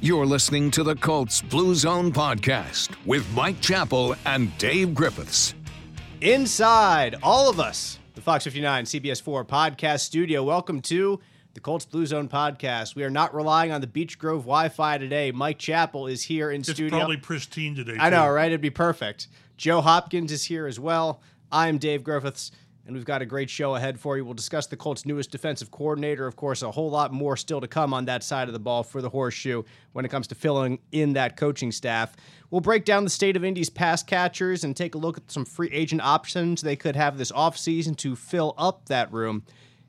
You're listening to the Colts Blue Zone podcast with Mike Chappell and Dave Griffiths. Inside, all of us, the Fox 59 CBS 4 podcast studio. Welcome to the Colts Blue Zone podcast. We are not relying on the Beech Grove Wi Fi today. Mike Chappell is here in It's studio. It's probably pristine today. I know, right? It'd be perfect. Joe Hopkins is here as well. I'm Dave Griffiths, and we've got a great show ahead for you. We'll discuss the Colts' newest defensive coordinator. Of course, a whole lot more still to come on that side of the ball for the horseshoe when it comes to filling in that coaching staff. We'll break down the state of Indy's pass catchers and take a look at some free agent options they could have this offseason to fill up that room.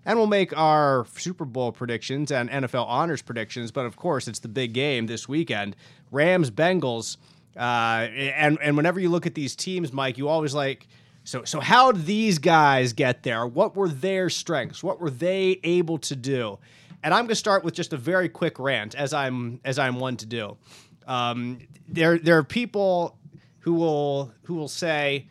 And we'll make our Super Bowl predictions and NFL honors predictions. But of course, it's the big game this weekend Rams, Bengals. Uh, and, and whenever you look at these teams, Mike, you always like, so, so how did these guys get there? What were their strengths? What were they able to do? And I'm going to start with just a very quick rant, as I'm as I'm one to do. Um, there there are people who will who will say,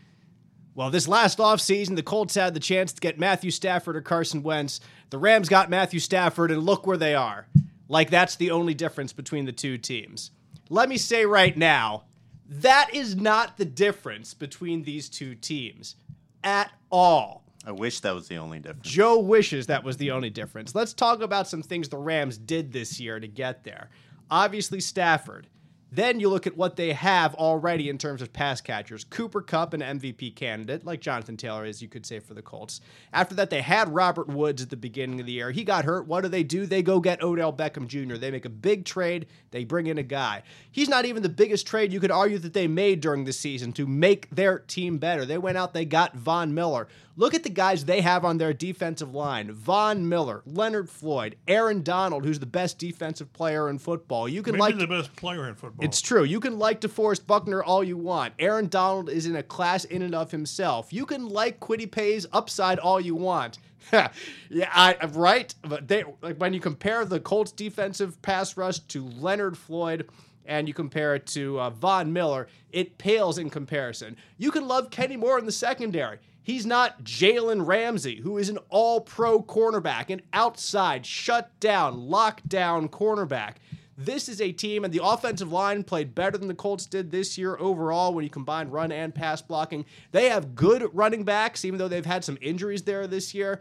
well, this last offseason, the Colts had the chance to get Matthew Stafford or Carson Wentz. The Rams got Matthew Stafford, and look where they are. Like that's the only difference between the two teams. Let me say right now, that is not the difference between these two teams at all. I wish that was the only difference. Joe wishes that was the only difference. Let's talk about some things the Rams did this year to get there. Obviously, Stafford. Then you look at what they have already in terms of pass catchers. Cooper Kupp, an MVP candidate, like Jonathan Taylor is, you could say, for the Colts. After that, they had Robert Woods at the beginning of the year. He got hurt. What do they do? They go get Odell Beckham Jr. They make a big trade. They bring in a guy. He's not even the biggest trade you could argue that they made during the season to make their team better. They went out, they got Von Miller. Look at the guys they have on their defensive line Von Miller, Leonard Floyd, Aaron Donald, who's the best defensive player in football. You can Maybe like the best player in football. it's true. You can like DeForest Buckner all you want. Aaron Donald is in a class in and of himself. You can like Kwity Paye's upside all you want. yeah, I right. But they like when you compare the Colts defensive pass rush to Leonard Floyd and you compare it to uh, Von Miller, it pales in comparison. You can love Kenny Moore in the secondary. He's not Jalen Ramsey, who is an all pro cornerback, an outside, shut down, lockdown cornerback. This is a team, and the offensive line played better than the Colts did this year overall when you combine run and pass blocking. They have good running backs, even though they've had some injuries there this year.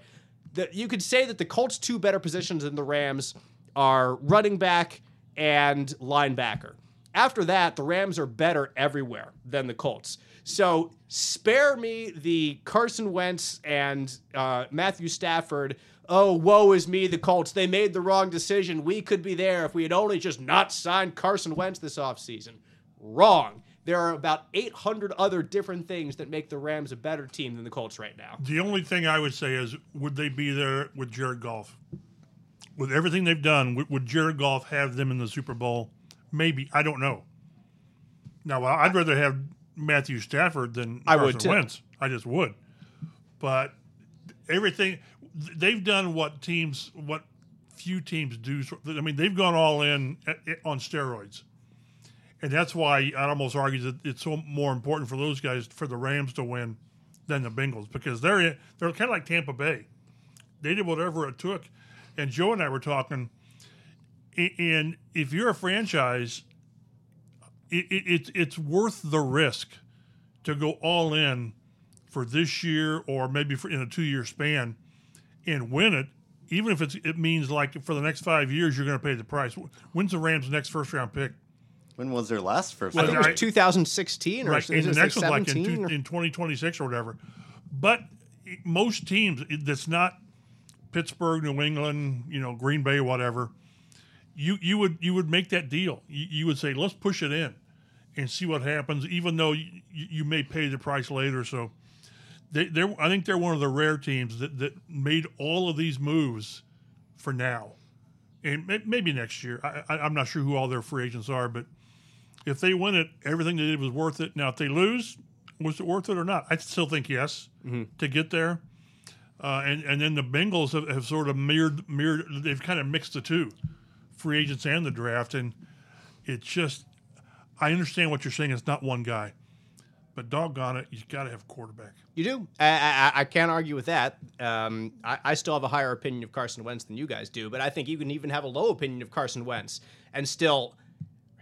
You could say that the Colts' two better positions than the Rams are running back and linebacker. After that, the Rams are better everywhere than the Colts. So spare me the Carson Wentz and uh, Matthew Stafford. Oh, woe is me, the Colts. They made the wrong decision. We could be there if we had only just not signed Carson Wentz this offseason. Wrong. There are about 800 other different things that make the Rams a better team than the Colts right now. the only thing I would say is, would they be there with Jared Goff? With everything they've done, would, Jared Goff have them in the Super Bowl? Maybe. I don't know. Now, I'd rather have Matthew Stafford than I Carson would, too. Wentz. I just would. But everything they've done, what teams, what few teams do. I mean, they've gone all in eh, on steroids. And that's why I'd almost argue that it's so more important for those guys, for the Rams to win than the Bengals, because they're they're kind of like Tampa Bay. They did whatever it took. And Joe and I were talking, and if you're a franchise, it, it, it's it's worth the risk to go all in for this year or maybe for in a two year span and win it, even if it's it means like for the next five years you're going to pay the price. When's the Rams' next first round pick? When was their last first I think it was 2016 or right, is and it the next one's like in, two, or- in 2026 or whatever. But most teams, it- that's not Pittsburgh, New England, you know, Green Bay, whatever. You you would you would make that deal. You, you would say, let's push it in and see what happens, even though you, you may pay the price later. So they they're I think they're one of the rare teams that, that made all of these moves for now, and may- maybe next year. I, I, I'm not sure who all their free agents are, but if they win it, everything they did was worth it. Now, if they lose, was it worth it or not? I still think yes to get there. Uh, and and then the Bengals have, have sort of mirrored mirrored. They've kind of mixed the two, free agents and the draft, and it's just. I understand what you're saying. It's not one guy, but doggone it, you got to have a quarterback. You do. I, I, I can't argue with that. Um, I, I still have a higher opinion of Carson Wentz than you guys do, but I think you can even have a low opinion of Carson Wentz and still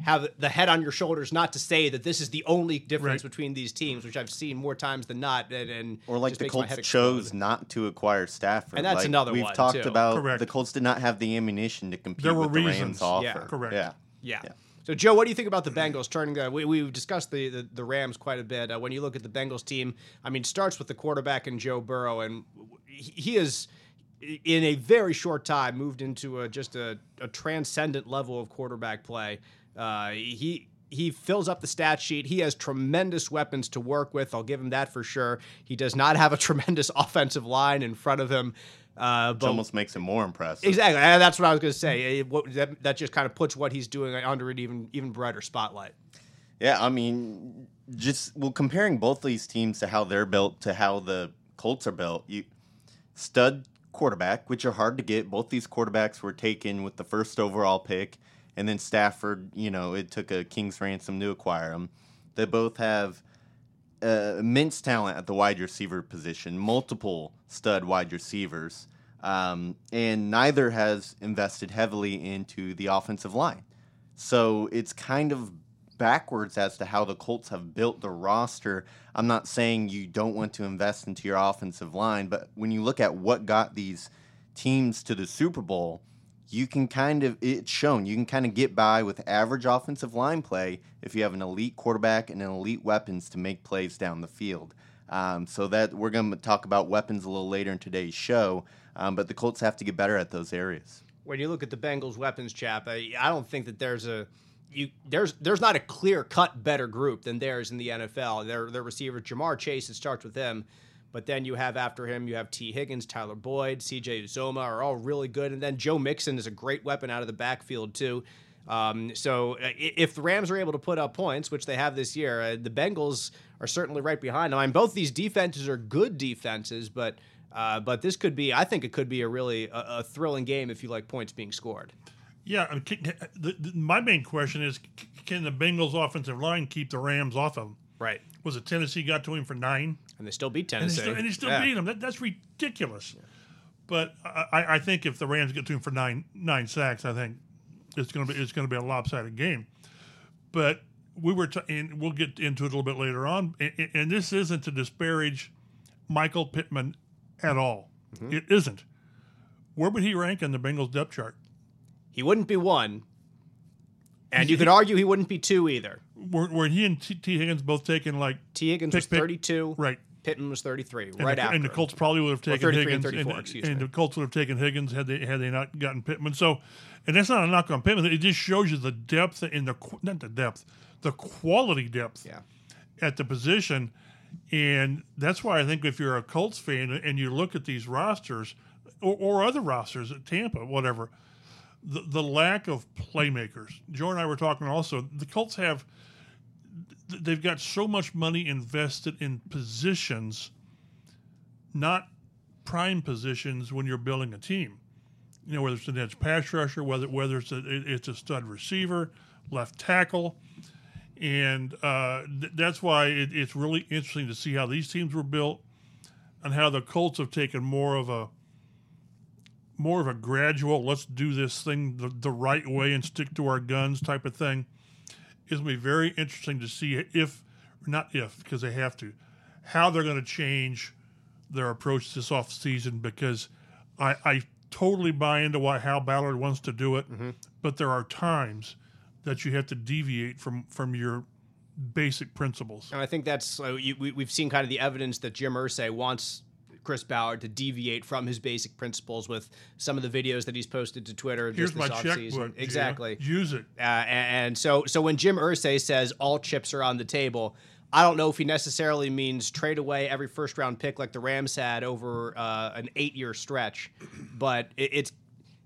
have the head on your shoulders not to say that this is the only difference Right. between these teams, which I've seen more times than not. And, and Or like the Colts head chose not to acquire Stafford. And that's Like, another we've one, talked too. about Correct. the Colts did not have the ammunition to compete There were with the reasons. Rams offer. Yeah. Correct. Yeah. Yeah. Yeah. So, Joe, what do you think about the Bengals turning? Uh, we, we've discussed the, the, the Rams quite a bit. Uh, when you look at the Bengals team, I mean, it starts with the quarterback and Joe Burrow, and he, he is, in a very short time, moved into a, just a, a transcendent level of quarterback play. Uh, he he fills up the stat sheet. He has tremendous weapons to work with. I'll give him that for sure. He does not have a tremendous offensive line in front of him. Uh, Which almost makes him more impressive. Exactly. and That's what I was going to say. It- what- that, that just kind of puts what he's doing under an even even brighter spotlight. Yeah, I mean, just well, comparing both these teams to how they're built to how the Colts are built. You stud quarterback, which are hard to get. Both these quarterbacks were taken with the first overall pick, and then Stafford. You know, it took a king's ransom to acquire him. They both have uh, immense talent at the wide receiver position, multiple stud wide receivers, um, and neither has invested heavily into the offensive line. So it's kind of backwards as to how the Colts have built the roster. I'm not saying you don't want to invest into your offensive line, but when you look at what got these teams to the Super Bowl, you can kind of it's shown you can kind of get by with average offensive line play if you have an elite quarterback and an elite weapons to make plays down the field. Um, so that we're going to talk about weapons a little later in today's show, um, but the Colts have to get better at those areas. When you look at the Bengals weapons, chap, I, I don't think that there's a you there's there's not a clear cut better group than theirs in the NFL. Their their receiver Ja'Marr Chase, it starts with him. But then you have after him, you have Tee Higgins, Tyler Boyd, C.J. Uzomah are all really good, and then Joe Mixon is a great weapon out of the backfield too. Um, so uh, if the Rams are able to put up points, which they have this year, uh, the Bengals are certainly right behind them. I mean, both these defenses are good defenses, but uh, but this could be, I think it could be a really a, a thrilling game if you like points being scored. Yeah, mean, can, the, the, my main question is, can the Bengals offensive line keep the Rams off of them? Right. Was it Tennessee got to him for nine? And they still beat And they Tennessee. still, and they still Yeah. beat him. That, that's ridiculous. But I, I- I think if the Rams get to him for nine nine sacks, I think it's going to be it's going to be a lopsided game. But we were, t- and we'll get into it a little bit later on. And, and this isn't to disparage Michael Pittman at all. Mm-hmm. It isn't. Where would he rank in the Bengals depth chart? He wouldn't be one. And you could argue he wouldn't be two either. Were, were he and T, Tee Higgins both taken like Tee Higgins Pick, was pick. 32. right? Pittman was 33, And right the, after. and the. Colts probably would have taken 33 and Higgins, 34, excuse and the Colts would have taken Higgins had they had they not gotten Pittman. So, and that's not a knock on Pittman. It just shows you the depth in the not the depth, the quality depth Yeah. at the position, and that's why I think if you're a Colts fan and you look at these rosters or, or other rosters at Tampa, whatever, the the lack of playmakers. Joe and I were talking also. The Colts have they've got so much money invested in positions, not prime positions when you're building a team. You know, whether it's an edge pass rusher, whether whether it's a it's a stud receiver, left tackle, and uh, th- that's why it, it's really interesting to see how these teams were built, and how the Colts have taken more of a more of a gradual let's do this thing the, the right way and stick to our guns type of thing it's going to be very interesting to see if not if because they have to how they're going to change their approach this off season because I, I totally buy into what Hal Ballard wants to do it, but there are times that you have to deviate from from your basic principles. And I think that's uh, you, we, we've seen kind of the evidence that Jim Irsay wants Chris Ballard to deviate from his basic principles with some of the videos that he's posted to Twitter Here's just my this checkbook. offseason. Gio. Exactly. Use it. Uh, and, and so, so when Jim Irsay says all chips are on the table, I don't know if he necessarily means trade away every first round pick like the Rams had over uh, an eight year stretch, but it, it's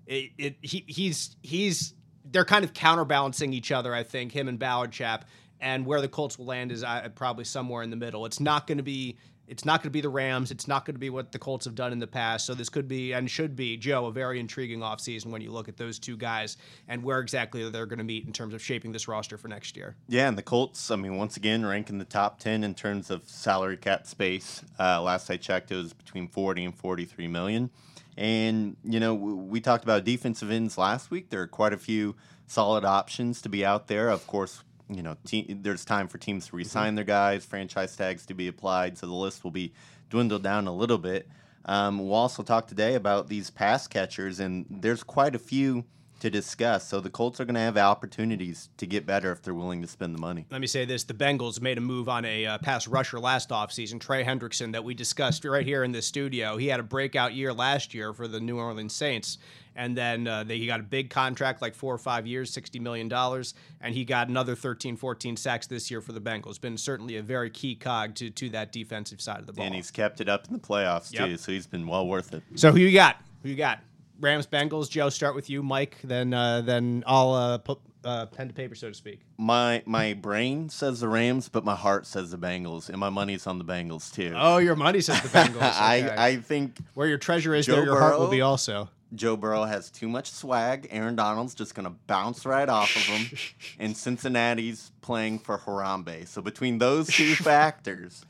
it, it he, he's he's they're kind of counterbalancing each other. I think him and Ballard chap, and where the Colts will land is uh, probably somewhere in the middle. It's not going to be. It's not going to be the Rams. It's not going to be what the Colts have done in the past. So this could be and should be, Joe, a very intriguing offseason when you look at those two guys and where exactly they're going to meet in terms of shaping this roster for next year. Yeah, and the Colts, I mean, once again, rank in the top 10 in terms of salary cap space. Uh, last I checked, it was between 40 and 43 million. And, you know, we talked about defensive ends last week. There are quite a few solid options to be out there. Of course, you know, te- there's time for teams to re-sign their guys, franchise tags to be applied, so the list will be dwindled down a little bit. Um, we'll also talk today about these pass catchers, and there's quite a few to discuss. So the Colts are going to have opportunities to get better if they're willing to spend the money. Let me say this: the Bengals made a move on a uh, pass rusher last offseason, Trey Hendrickson, that we discussed right here in the studio. He had a breakout year last year for the New Orleans Saints, and then uh, they, he got a big contract, like four or five years, $60 million, and he got another 13, 14 sacks this year for the Bengals. Been certainly a very key cog to, to that defensive side of the ball. And he's kept it up in the playoffs, Yep. too, so he's been well worth it. So who you got? Who you got? Rams, Bengals. Joe, start with you, Mike. Then uh, then I'll uh, put uh, pen to paper, so to speak. My my brain says the Rams, but my heart says the Bengals, and my money's on the Bengals too. Oh, your money says the Bengals. Okay. I I think Where your treasure is, Joe there your heart will be also. Joe Burrow has too much swag. Aaron Donald's just gonna bounce right off of him, and Cincinnati's playing for Harambe. So between those two factors,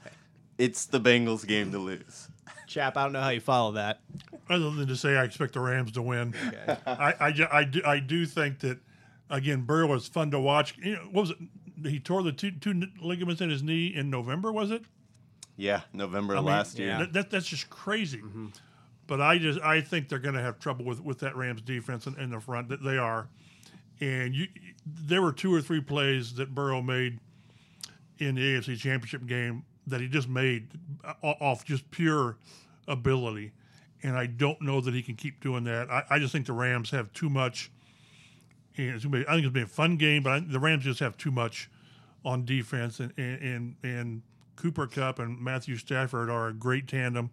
it's the Bengals game to lose. Chap, I don't know how you follow that. Other than to say, I expect the Rams to win. I, I, I, do, I do think that again, Burrow is fun to watch. You know, what was it? He tore the two, two ligaments in his knee in November, was it? Yeah, November I mean, last year. yeah. That, that, that's just crazy. Mm-hmm. But I just I think they're going to have trouble with, with that Rams defense in, in the front. That they are, and you there were two or three plays that Burrow made in the AFC Championship game that he just made off just pure ability, and I don't know that he can keep doing that. I, I just think the Rams have too much. And it's gonna be, I think it's gonna be a fun game, but I, the Rams just have too much on defense, and and and, and Cooper Kupp and Matthew Stafford are a great tandem.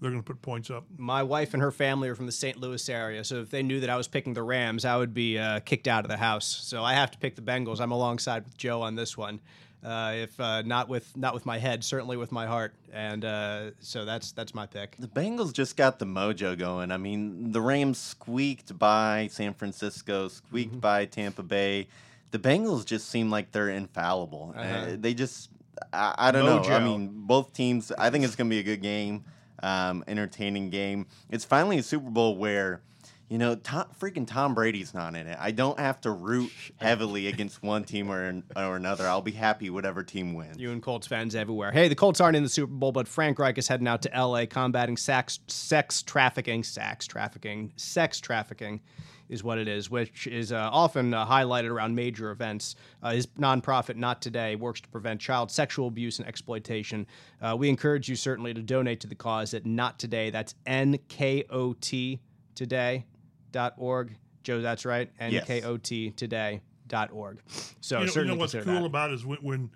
They're going to put points up. My wife and her family are from the St. Louis area, so if they knew that I was picking the Rams, I would be uh, kicked out of the house. So I have to pick the Bengals. I'm alongside with Joe on this one. Uh, if uh, not with not with my head, certainly with my heart, and uh, so that's that's my pick. The Bengals just got the mojo going. I mean, the Rams squeaked by San Francisco, squeaked Mm-hmm. by Tampa Bay. The Bengals just seem like they're infallible. Uh, Uh-huh. they just, I, I don't know. I mean, both teams, I think it's going to be a good game, um, entertaining game. It's finally a Super Bowl where, you know, Tom, freaking Tom Brady's not in it. I don't have to root heavily against one team or, or another. I'll be happy whatever team wins. You and Colts fans everywhere. Hey, the Colts aren't in the Super Bowl, but Frank Reich is heading out to L.A. combating sex, sex trafficking, sex trafficking, sex trafficking is what it is, which is uh, often uh, highlighted around major events. Uh, his nonprofit, Not Today, works to prevent child sexual abuse and exploitation. Uh, we encourage you certainly to donate to the cause at Not Today. That's N K O T today.org. Joe, that's right. N K O T Yes. K O T today.org. So You know, you certainly know what's cool that. about is when, when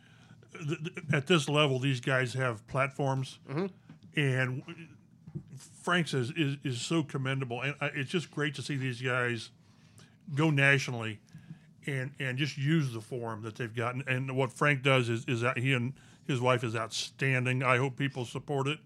th- th- at this level these guys have platforms, Mm-hmm. and Frank's is, is so commendable, and uh, it's just great to see these guys go nationally and and just use the forum that they've gotten. And what Frank does is is that he and his wife is outstanding. I hope people support it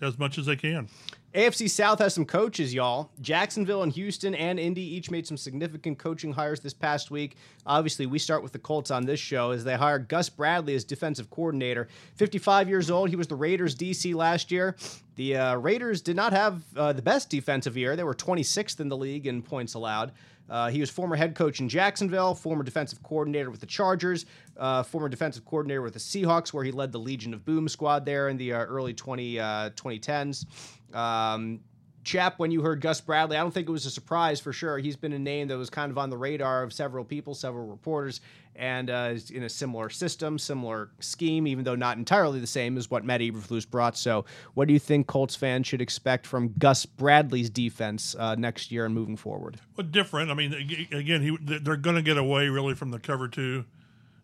as much as they can. AFC South has some coaches, y'all. Jacksonville and Houston and Indy each made some significant coaching hires this past week. Obviously, we start with the Colts on this show as they hired Gus Bradley as defensive coordinator. 55 years old. He was the Raiders DC last year. The uh, Raiders did not have uh, the best defensive year. They were 26th in the league in points allowed. Uh, he was former head coach in Jacksonville, former defensive coordinator with the Chargers, uh, former defensive coordinator with the Seahawks, where he led the Legion of Boom squad there in the uh, early 20, uh, 2010s. Um, Chap, when you heard Gus Bradley, I don't think it was a surprise for sure. He's been a name that was kind of on the radar of several people, several reporters, and uh, in a similar system, similar scheme, even though not entirely the same as what Matt Eberflus brought. So, what do you think Colts fans should expect from Gus Bradley's defense uh, next year and moving forward? But different. I mean, again, he they're going to get away really from the cover two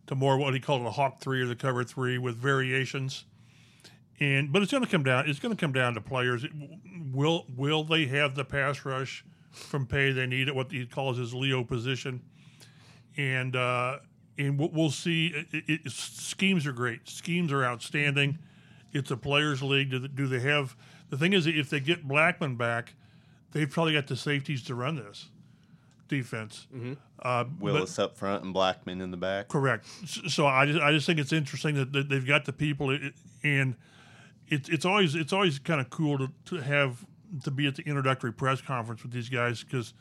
to more what he called a hawk three or the cover three with variations. And but it's going to come down. It's going to come down to players. Will will they have the pass rush from Paye they need at what he calls his Leo position? And uh, and we'll, we'll see. It, it, schemes are great. Schemes are outstanding. It's a players' league. Do they, do they have the thing? Is if they get Blackmon back, they've probably got the safeties to run this defense. Uh, but- Willis up front and Blackmon in the back. Correct. So I just I just think it's interesting that that they've got the people, it- it- and it's it's always it's always kind of cool to, to have to be at the introductory press conference with these guys because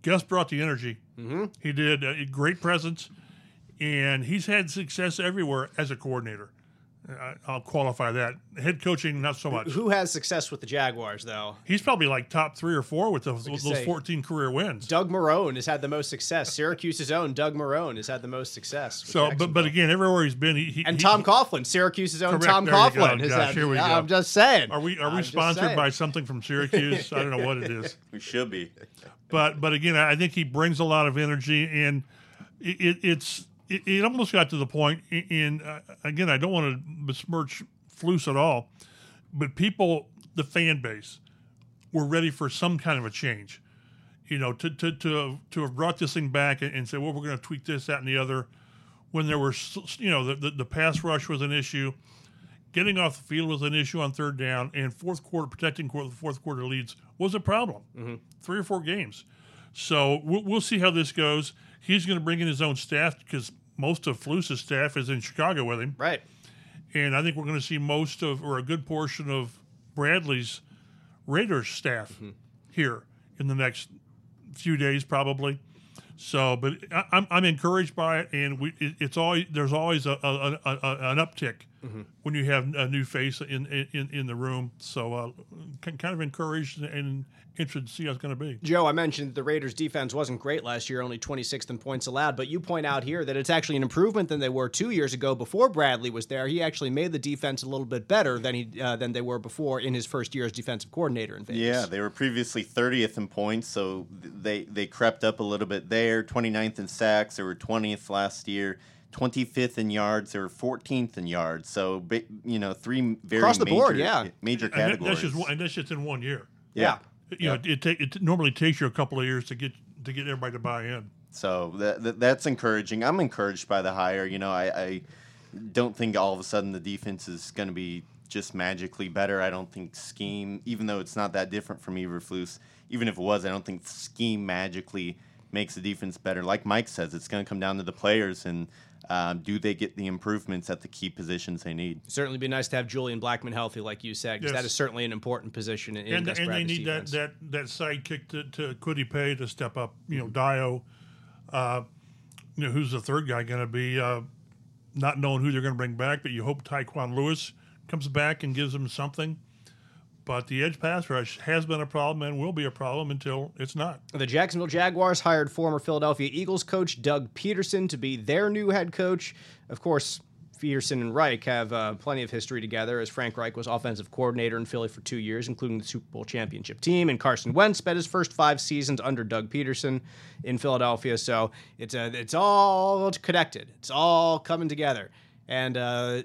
Gus brought the energy. Mm-hmm. He did a great presence, and he's had success everywhere as a coordinator. I- I'll qualify that. Head coaching, not so much. Who has success with the Jaguars, though? He's probably like top three or four with those, those say, 14 career wins. Doug Marrone has had the most success. Syracuse's own Doug Marrone has had the most success. So, but but again, everywhere he's been, he, he and he- Tom Coughlin, Syracuse's own Correct. Tom There. Coughlin. has Gosh, had- here we go. I'm just saying. Are we are I'm we sponsored by something from Syracuse? I don't know what it is. We should be. but but again, I think he brings a lot of energy, and it, it, it's it, it almost got to the point. In, in uh, again, I don't want to besmirch Flus at all, but people, the fan base, were ready for some kind of a change. You know, to to to to have brought this thing back and, and say, well, we're going to tweak this, that, and the other. When there were, you know, the, the the pass rush was an issue. Getting off the field was an issue on third down, and fourth quarter protecting quarter, fourth quarter leads was a problem. Three or four games. So we'll, we'll see how this goes. He's going to bring in his own staff because most of Flus's staff is in Chicago with him, Right. and I think we're going to see most of or a good portion of Bradley's Raiders staff mm-hmm. here in the next few days, probably. So, but I, I'm, I'm encouraged by it, and we it, it's always there's always a, a, a, a an uptick when you have a new face in in, in the room. So, uh, kind kind of encouraged and interested to see how it's going to be. Joe, I mentioned the Raiders' defense wasn't great last year, only 26th in points allowed, but you point out here that it's actually an improvement than they were two years ago before Bradley was there. He actually made the defense a little bit better than he uh, than they were before in his first year as defensive coordinator in Vegas. Yeah, they were previously 30th in points, so they they crept up a little bit there. 29th in sacks, they were 20th last year. 25th in yards, or 14th in yards. So you know, three very Across the major, board, yeah. Eh, major And categories. that's just one, and that's just in one year. yeah. You know, it, take, it normally takes you a couple of years to get to get everybody to buy in. So that, that that's encouraging. I'm encouraged by the hire. You know, I, I don't think all of a sudden the defense is going to be just magically better. I don't think scheme, even though it's not that different from Eberflus, even if it was, I don't think scheme magically makes the defense better. Like Mike says, it's going to come down to the players and um, do they get the improvements at the key positions they need. Certainly be nice to have Julian Blackmon healthy, like you said, because that Yes. is certainly an important position in, in and, and they need defense. that, that that sidekick to, to Kwity Paye to step up. You know, Dio, uh, you know, who's the third guy going to be? Uh, not knowing who they're going to bring back, but you hope Tyquan Lewis comes back and gives them something. But the edge pass rush has been a problem and will be a problem until it's not. The Jacksonville Jaguars hired former Philadelphia Eagles coach Doug Pederson to be their new head coach. Of course, Pederson and Reich have uh, plenty of history together, as Frank Reich was offensive coordinator in Philly for two years, including the Super Bowl championship team. And Carson Wentz spent his first five seasons under Doug Pederson in Philadelphia. So it's uh, it's all connected. It's all coming together. And uh,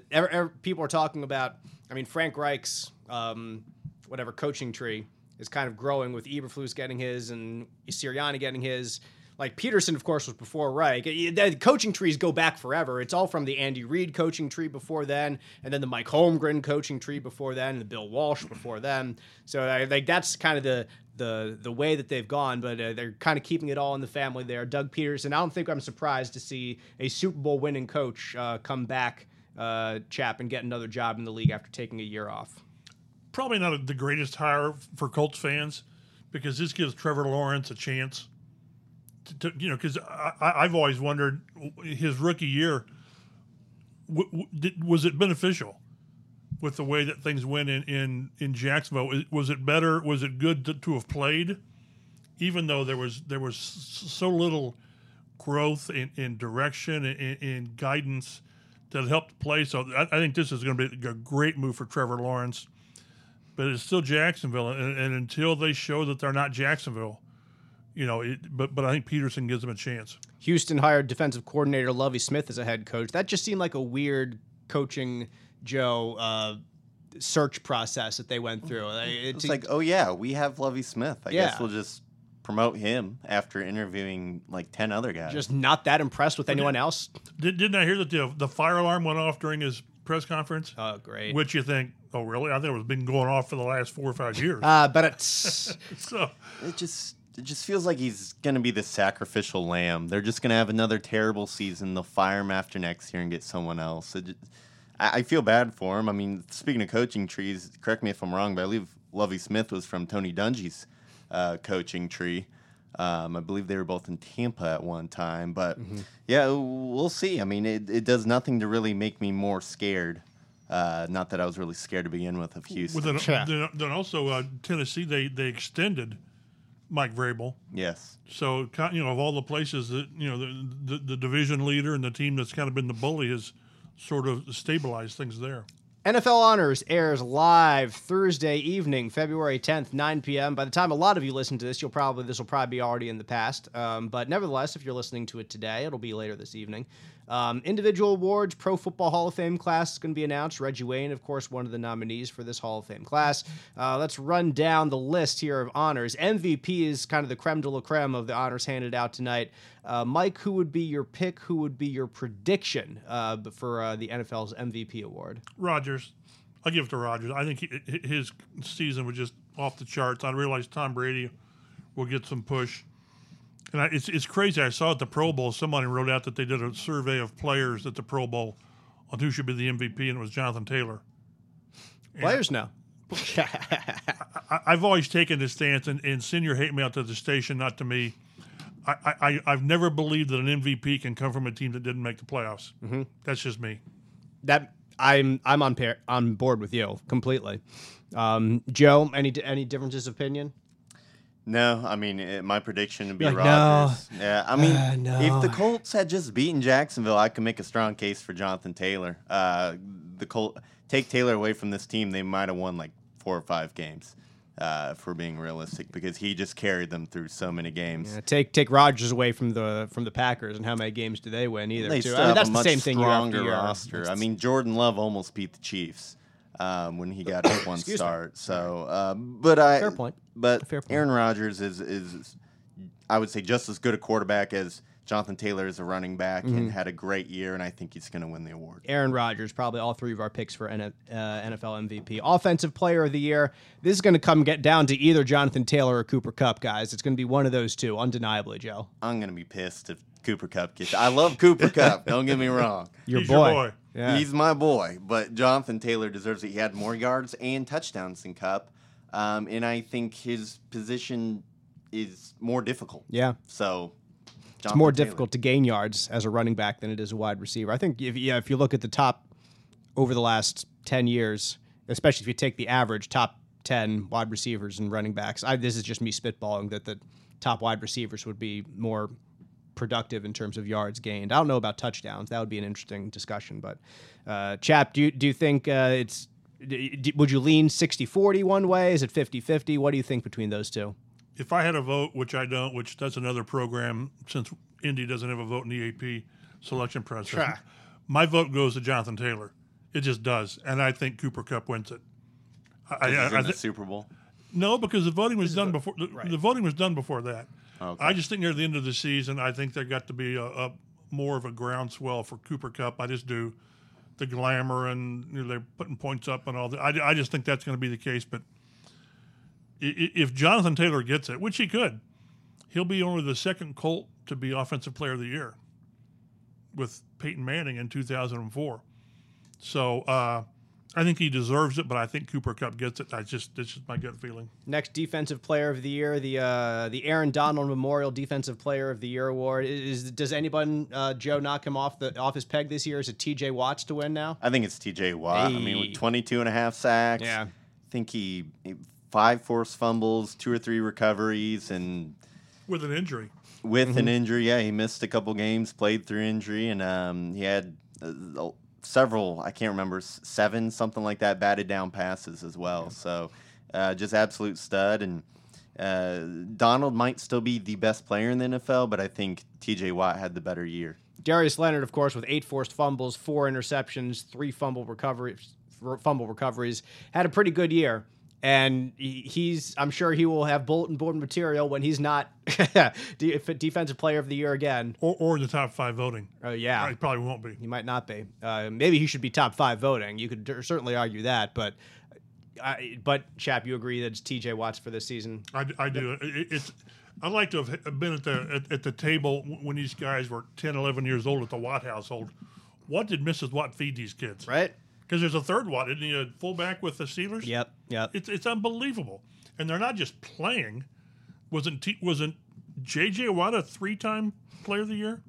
people are talking about. I mean, Frank Reich's um, whatever coaching tree is kind of growing with Eberflus getting his and Sirianni getting his. Like Pederson, of course, was before Reich. Uh, The coaching trees go back forever. It's all from the Andy Reid coaching tree before then, and then the Mike Holmgren coaching tree before then, and the Bill Walsh before then. So I like that's kind of the the the way that they've gone. But uh, they're kind of keeping it all in the family there. Doug Pederson. I don't think I'm surprised to see a Super Bowl winning coach uh, come back, uh, chap, and get another job in the league after taking a year off. Probably not the greatest hire for Colts fans because this gives Trevor Lawrence a chance. To, to you know, because I've always wondered his rookie year w- w- did, was it beneficial with the way that things went in, in, in Jacksonville? Was it better? Was it good to, to have played, even though there was there was so little growth in, direction and in guidance that helped play? So I, I think this is going to be a great move for Trevor Lawrence. But it's still Jacksonville, and, and until they show that they're not Jacksonville, you know. It, but but I think Pederson gives them a chance. Houston hired defensive coordinator Lovie Smith as a head coach. That just seemed like a weird coaching Joe uh, search process that they went through. It, It's like, oh yeah, we have Lovie Smith. I Yeah. guess we'll just promote him after interviewing like ten other guys. just not that impressed with anyone else. Did, didn't I hear that the the fire alarm went off during his press conference? Oh, great. Which you think? Oh, really? I think it was been going off for the last four or five years. Uh, but it's so it just it just feels like he's gonna be the sacrificial lamb. They're just gonna have another terrible season. They'll fire him after next year and get someone else. It just, I, I feel bad for him. I mean, speaking of coaching trees, correct me if I'm wrong, but I believe Lovie Smith was from Tony Dungy's uh, coaching tree. Um, I believe they were both in Tampa at one time, but Mm-hmm. yeah, we'll see. I mean, it, it does nothing to really make me more scared. Uh, not that I was really scared to begin with of Houston. With an, Yeah. then, then also uh, Tennessee, they they extended Mike Vrabel. yes, So ki- you know, of all the places that you know, the, the the division leader and the team that's kind of been the bully has sort of stabilized things there. NFL Honors airs live Thursday evening, February 10th, 9 p.m. By the time a lot of you listen to this, you'll probably this will probably be already in the past. Um, but nevertheless, if you're listening to it today, it'll be later this evening. Um, individual awards, Pro Football Hall of Fame class is going to be announced. Reggie Wayne, of course, one of the nominees for this Hall of Fame class. Uh, let's run down the list here of honors. MVP is kind of the creme de la creme of the honors handed out tonight. Uh, Mike, who would be your pick? Who would be your prediction uh, for uh, the NFL's MVP award? Rodgers, I'll give it to Rodgers. I think he, his season was just off the charts. I realize Tom Brady will get some push. And I, it's, it's crazy. I saw at the Pro Bowl, somebody wrote out that they did a survey of players at the Pro Bowl on who should be the MVP, and it was Jonathan Taylor. Players now. I, I've always taken this stance, and, and send your hate mail to the station, not to me. I, I, I've never believed that an MVP can come from a team that didn't make the playoffs. Mm-hmm. That's just me. that I'm I'm on pair, on board with you completely. Um, Joe, any any differences of opinion? No, I mean it, my prediction would be like, Rodgers. Yeah, I mean Uh, no. if the Colts had just beaten Jacksonville, I could make a strong case for Jonathan Taylor. Uh, the Colt take Taylor away from this team, they might have won like four or five games. Uh, if we're being realistic, because he just carried them through so many games. Yeah, take take Rodgers away from the from the Packers, and how many games do they win? Either They too. still I mean, have that's a the much same thing year after stronger year. roster. I mean, Jordan Love almost beat the Chiefs um, when he got his one Excuse me. start. So, um, but I Fair point. But Fair point. Aaron Rodgers is is I would say just as good a quarterback as Jonathan Taylor is a running back Mm-hmm. and had a great year, and I think he's going to win the award. Aaron Rodgers, probably all three of our picks for N- uh, NFL MVP. Offensive Player of the Year. This is going to come get down to either Jonathan Taylor or Cooper Kupp, guys. It's going to be one of those two, undeniably, Joe. I'm going to be pissed if Cooper Kupp gets. I love Cooper Kupp. Don't get me wrong. Your He's boy. your boy. Yeah. He's my boy, but Jonathan Taylor deserves it. He had more yards and touchdowns than Kupp, um, and I think his position is more difficult. yeah. So It's more difficult to gain yards as a running back than it is a wide receiver. I think if yeah, if you look at the top over the last ten years, especially if you take the average top ten wide receivers and running backs, I, this is just me spitballing that the top wide receivers would be more productive in terms of yards gained. I don't know about touchdowns. That would be an interesting discussion. But uh, Chap, do you do you think uh, it's d- d- would you lean 60-40 one way? Is it 50-50? What do you think between those two? If I had a vote, which I don't, which that's another program since Indy doesn't have a vote in the AP selection process, Sure. my vote goes to Jonathan Taylor. It just does, and I think Cooper Kupp wins it. I, He's I, in I the Super Bowl. no, because the voting was done before. The, right. the voting was done before that. Okay. I just think near the end of the season, I think there got to be a, a more of a groundswell for Cooper Kupp. I just do the glamour and you know, they're putting points up and all that. I, I just think that's going to be the case. But if Jonathan Taylor gets it, which he could, he'll be only the second Colt to be Offensive Player of the Year with Peyton Manning in 2004. So uh, I think he deserves it, but I think Cooper Kupp gets it. I just it's just my gut feeling. Next defensive player of the year, the uh, the Aaron Donald Memorial Defensive Player of the Year award. Is does anyone uh, Joe knock him off the off his peg this year? Is it T.J. Watts to win now? I think it's TJ Watt. I mean, Hey. with 22 and a half sacks. Yeah. I think he five forced fumbles, two or three recoveries, and With an injury. with Mm-hmm. an injury, yeah, he missed a couple games, played through injury, and um, he had uh, several, I can't remember, seven, something like that, batted down passes as well. So uh, just absolute stud. And uh, Donald might still be the best player in the NFL, but I think TJ Watt had the better year. Darius Leonard, of course, with eight forced fumbles, four interceptions, three fumble recoveries, fumble recoveries, had a pretty good year. And he's, I'm sure he will have bulletin board material when he's not defensive player of the year again. Or, or the top five voting. Oh yeah, He probably won't be. He might not be. Uh, maybe he should be top five voting. You could d- certainly argue that, but I, but chap, you agree that it's T.J. Watts for this season? I, I do. It, it's I'd like to have been at the at, at the table when these guys were 10, 11 years old at the Watt household. What did Mrs. Watt feed these kids? Right. Because there's a third one, isn't he? A fullback with the Steelers. Yep. Yep. It's it's unbelievable, and they're not just playing. Wasn't te- wasn't J.J. Watt a three-time Player of the Year,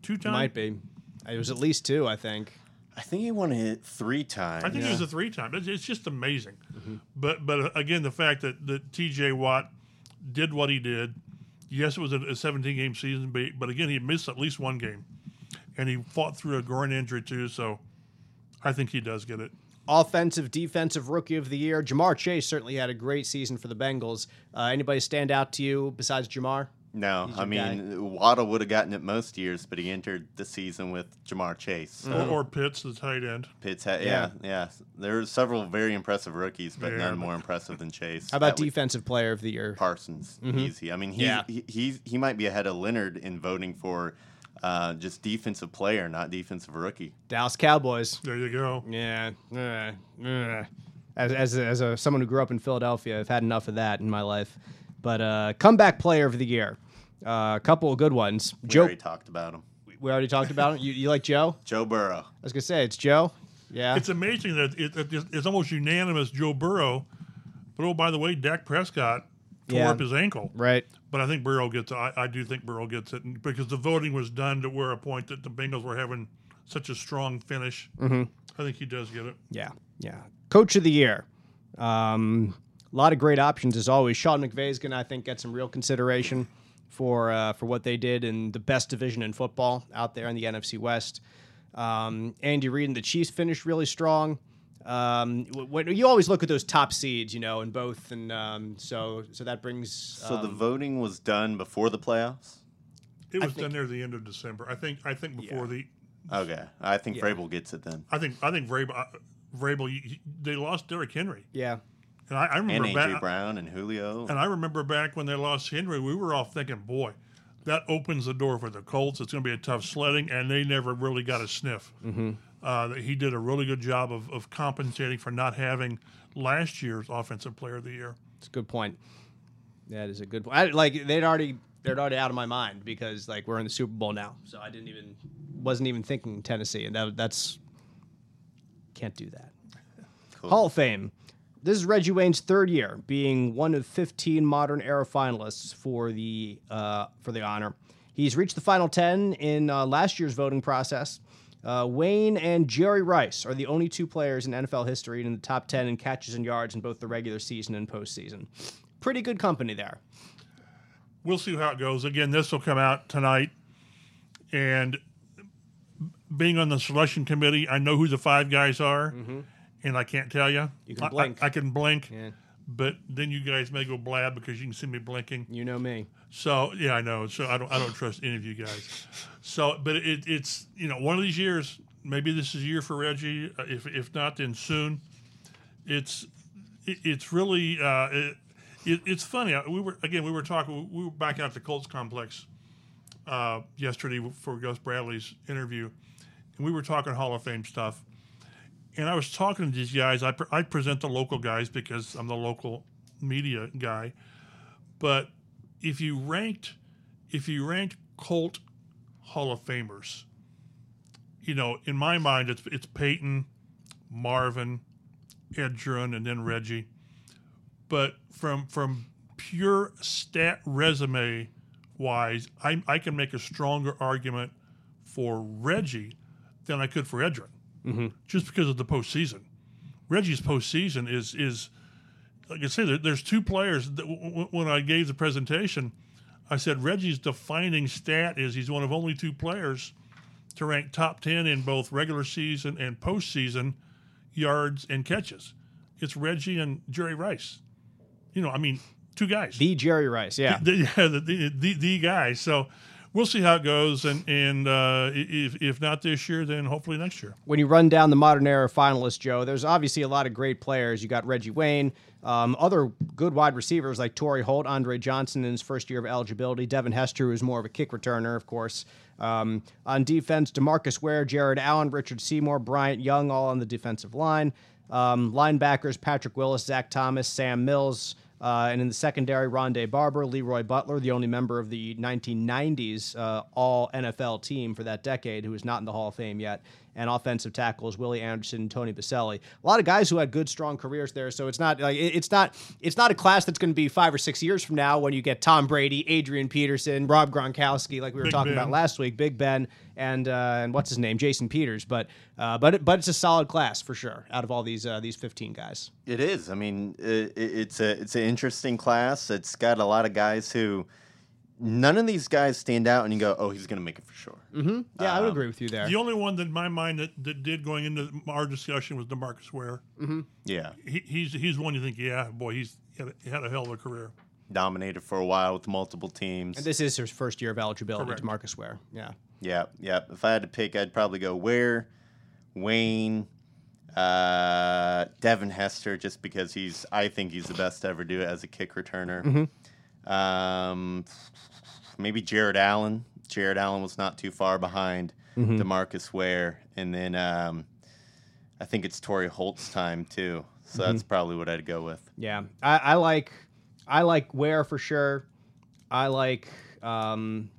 two-time. Might be. It was at least two, I think. I think he won it three times. I think it was a three-time. It's, it's just amazing. Mm-hmm. But but uh, again, the fact that that T.J. Watt did what he did. Yes, it was a, a 17-game season, but, but again, he missed at least one game, and he fought through a groin injury too. So, I think he does get it. Offensive, defensive rookie of the year. Ja'Marr Chase certainly had a great season for the Bengals. Uh, anybody stand out to you besides Ja'Marr? No, I your guy. mean Waddle would have gotten it most years, but he entered the season with Ja'Marr Chase. So Mm-hmm. Or, or Pitts, the tight end. Pitts had, yeah, yeah. There are several very impressive rookies, but Yeah, none but- more impressive than Chase. How about That would- defensive player of the year? Parsons? Easy. I mean, he's, Yeah. he, he's he might be ahead of Leonard in voting for uh, just defensive player, not defensive rookie. Dallas Cowboys. There you go. Yeah. uh, uh. As as as a someone who grew up in Philadelphia, I've had enough of that in my life. But uh, comeback player of the year. Uh, a couple of good ones. We Joe. already talked about him. We already talked about him. You, you like Joe? Joe Burrow. I was gonna say it's Joe. Yeah. It's amazing that it, it, it's almost unanimous Joe Burrow. But oh, by the way, Dak Prescott tore Yeah. up his ankle. right. But I think Burrow gets it. I, I do think Burrow gets it and because the voting was done to where a point that the Bengals were having such a strong finish. Mm-hmm. I think he does get it. Yeah, yeah. Coach of the year. Um, a lot of great options as always. Sean McVay is gonna, I think, get some real consideration for uh, for what they did in the best division in football out there in the NFC West. Um, Andy Reid and the Chiefs finished really strong. Um, wh- when, you always look at those top seeds, you know, in both, and um, so so that brings. So the um, voting was done before the playoffs. It was think- done near the end of December. I think. I think before Yeah. the. Okay, I think Yeah. Vrabel gets it then, I think. I think Vrabel. Uh, Vrabel. he- he- They lost Derrick Henry, yeah, and I, I and remember AJ back. Brown and Julio. And I remember back when they lost Henry, we were all thinking, boy, that opens the door for the Colts. It's going to be a tough sledding, and they never really got a sniff. Mm-hmm. Uh, he did a really good job of, of compensating for not having last year's Offensive Player of the Year. it's a good point. That is a good point. I, like they'd already they're already out of my mind because like we're in the Super Bowl now, so I didn't even wasn't even thinking Tennessee, and that, that's can't do that. Cool. Hall of Fame. This is Reggie Wayne's third year being one of 15 modern era finalists for the uh, for the honor. He's reached the final 10 in uh, last year's voting process. Uh, Wayne and Jerry Rice are the only two players in NFL history in the top 10 in catches and yards in both the regular season and postseason. Pretty good company there. We'll see how it goes. Again, this will come out tonight. And being on the selection committee, I know who the five guys are, and I can't tell you. You can I- I- blink. I, can blink, Yeah. But then you guys may go blab because you can see me blinking. You know me. So yeah, I know. So I don't I don't trust any of you guys. So, but it, it's you know one of these years. Maybe this is a year for Reggie. Uh, If if not, then soon. It's it, it's really uh, it, it, it's funny. Uh, We were again we were talking. We were back out at the Colts complex uh, yesterday for Gus Bradley's interview, and we were talking Hall of Fame stuff. And I was talking to these guys. I, pre- I present the local guys because I'm the local media guy. But if you ranked, if you ranked Colt Hall of Famers, you know, in my mind, it's it's Peyton, Marvin, Edgerrin, and then Reggie. But from from pure stat resume wise, I I can make a stronger argument for Reggie than I could for Edgerrin, just because of the postseason. Reggie's postseason is is like I say, there, there's two players that w- w- when I gave the presentation, I said Reggie's defining stat is he's one of only two players to rank top 10 in both regular season and postseason yards and catches. It's Reggie and Jerry Rice. You know, I mean, two guys. The Jerry Rice, yeah. The, yeah, the, the, the, the guy. So we'll see how it goes. And, and uh, if, if not this year, then hopefully next year. when you run down the modern era finalists, Joe, there's obviously a lot of great players. You got Reggie Wayne, um, other good wide receivers like Torry Holt, Andre Johnson in his first year of eligibility, Devin Hester, who's more of a kick returner, of course. Um, on defense, DeMarcus Ware, Jared Allen, Richard Seymour, Bryant Young, all on the defensive line. Um, linebackers, Patrick Willis, Zach Thomas, Sam Mills, Uh, and in the secondary, Rondé Barber, Leroy Butler, the only member of the 1990s uh, All NFL team for that decade who is not in the Hall of Fame yet. And offensive tackles Willie Anderson and Tony Boselli. A lot of guys who had good, strong careers there. So it's not like it's not it's not a class that's going to be five or six years from now when you get Tom Brady, Adrian Peterson, Rob Gronkowski, like we were Big talking Ben. about last week, Big Ben, and uh, and what's his name, Jason Peters. But uh, but it, but it's a solid class for sure out of all these uh, these 15 guys. It is. I mean, it, it's a it's an interesting class. It's got a lot of guys who none of these guys stand out, and you go, "Oh, he's going to make it for sure." Mm-hmm. Yeah, I would Um, agree with you there. The only one that in my mind that, that did going into our discussion was DeMarcus Ware. Yeah, He, he's he's one you think, yeah, boy, he's he had, a, he had a hell of a career. dominated for a while with multiple teams. And this is his first year of eligibility Correct. DeMarcus Ware. Yeah. Yeah, yeah. If I had to pick, I'd probably go Ware, Wayne, uh, Devin Hester, just because he's. I think he's the best to ever do it as a kick returner. Um, maybe Jared Allen. Jared Allen was not too far behind DeMarcus Ware, and then um, I think it's Torry Holt's time too. So that's probably what I'd go with. Yeah. I, I like I like Ware for sure. I like um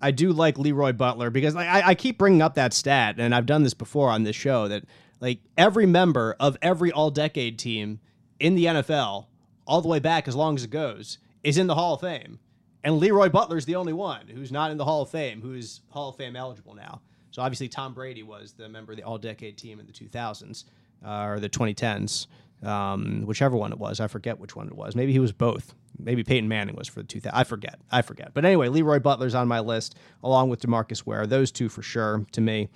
I do like LeRoy Butler because like, I, I keep bringing up that stat, and I've done this before on this show that like every member of every all decade team in the NFL, all the way back as long as it goes, is in the Hall of Fame. And LeRoy Butler's the only one who's not in the Hall of Fame, who's Hall of Fame eligible now. So obviously Tom Brady was the member of the all decade team in the 2000s uh, or the 2010s, um, whichever one it was. I forget which one it was. Maybe he was both. Maybe Peyton Manning was for the 2000. I forget. I forget. But anyway, LeRoy Butler's on my list along with DeMarcus Ware. Those two for sure to me.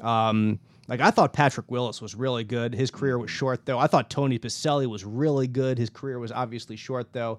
Um, like I thought Patrick Willis was really good. His career was short though. I thought Tony Boselli was really good. His career was obviously short though.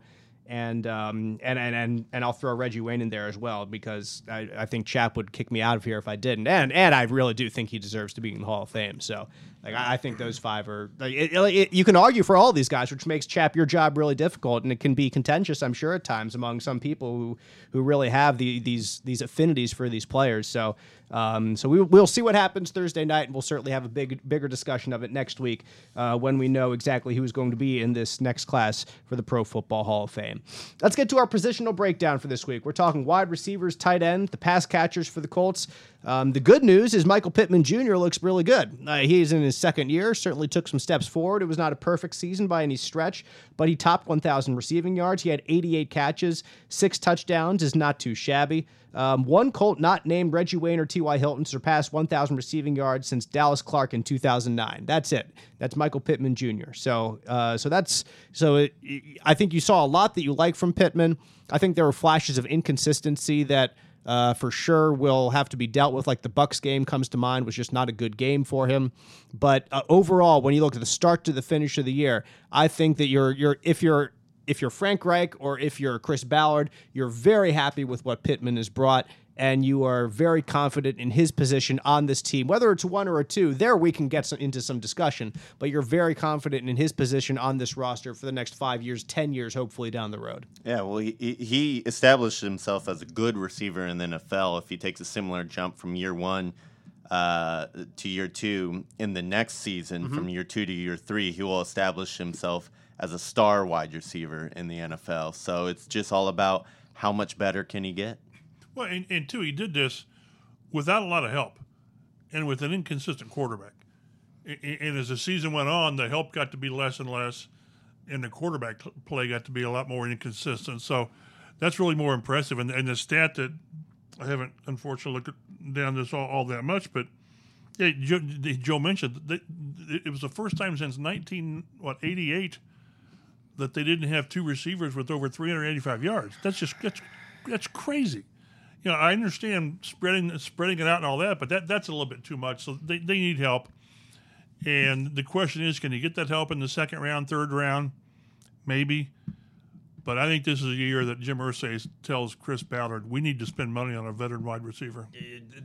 And um and and and, and I'll throw Reggie Wayne in there as well because I, I think Chap would kick me out of here if I didn't. And and I really do think he deserves to be in the Hall of Fame. So like I, I think those five are like it, it- you can argue for all these guys, which makes Chap your job really difficult, and it can be contentious, I'm sure, at times among some people who who really have the these these affinities for these players. So um, so we, we'll see what happens Thursday night, and we'll certainly have a big bigger discussion of it next week uh, when we know exactly who's going to be in this next class for the Pro Football Hall of Fame. Let's get to our positional breakdown for this week. We're talking wide receivers, tight end, the pass catchers for the Colts. Um, the good news is Michael Pittman Jr. looks really good. Uh, he's in his second year, certainly took some steps forward. It was not a perfect season by any stretch, but he topped 1,000 receiving yards. He had 88 catches, six touchdowns, is not too shabby. Um, one Colt not named Reggie Wayne or T.Y. Hilton surpassed 1,000 receiving yards since Dallas Clark in 2009. That's it. That's Michael Pittman Jr. So, uh, so that's so. It, I think you saw a lot that you like from Pittman. I think there were flashes of inconsistency that uh, for sure will have to be dealt with. Like the Bucks game comes to mind, was just not a good game for him. But uh, overall, when you look at the start to the finish of the year, I think that you're you're if you're if you're Frank Reich or if you're Chris Ballard, you're very happy with what Pittman has brought. And you are very confident in his position on this team, whether it's one or a two. There, we can get some, into some discussion, but you're very confident in his position on this roster for the next five years, ten years, hopefully down the road. Yeah, well, he, he- he established himself as a good receiver in the NFL. If he takes a similar jump from year one uh, to year two in the next season, from year two to year three, he will establish himself as a star wide receiver in the NFL. So it's just all about how much better can he get. Well, and, and two, he did this without a lot of help and with an inconsistent quarterback. And as the season went on, the help got to be less and less, and the quarterback play got to be a lot more inconsistent. So that's really more impressive. And, and the stat that I haven't unfortunately looked down this all, all that much, but yeah, Joe, Joe mentioned that it was the first time since 19 what 88 that they didn't have two receivers with over 385 yards. That's just that's that's crazy. You know, I understand spreading spreading it out and all that, but that that's a little bit too much. So they, they need help. And the question is, can you get that help in the second round, third round? Maybe. But I think this is a year that Jim Irsay tells Chris Ballard, we need to spend money on a veteran wide receiver.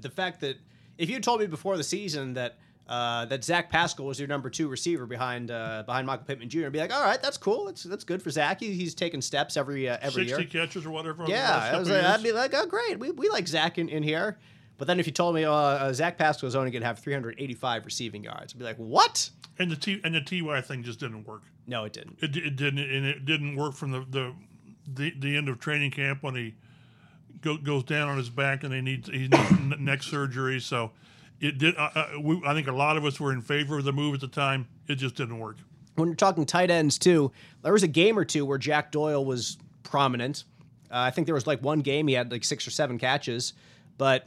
the fact that if you told me before the season that uh, that Zach Pascal was your number two receiver behind uh, behind Michael Pittman Jr., I'd be like, all right, that's cool. That's that's good for Zach. He, he's taking steps every uh, every 60 year. catches or whatever. Yeah, I was like, I'd be like, oh great, we, we like Zach in, in here. But then if you told me uh, uh, Zach Pascal is only going to have 385 receiving yards, I'd be like, what? And the T and the Ty thing just didn't work. No, it didn't. It, it didn't, and it didn't work from the the the, the end of training camp when he go, goes down on his back and they need he needs neck surgery. So it did. Uh, uh, we, I think a lot of us were in favor of the move at the time. It just didn't work. When you're talking tight ends too, there was a game or two where Jack Doyle was prominent. Uh, I think there was like one game he had like six or seven catches, but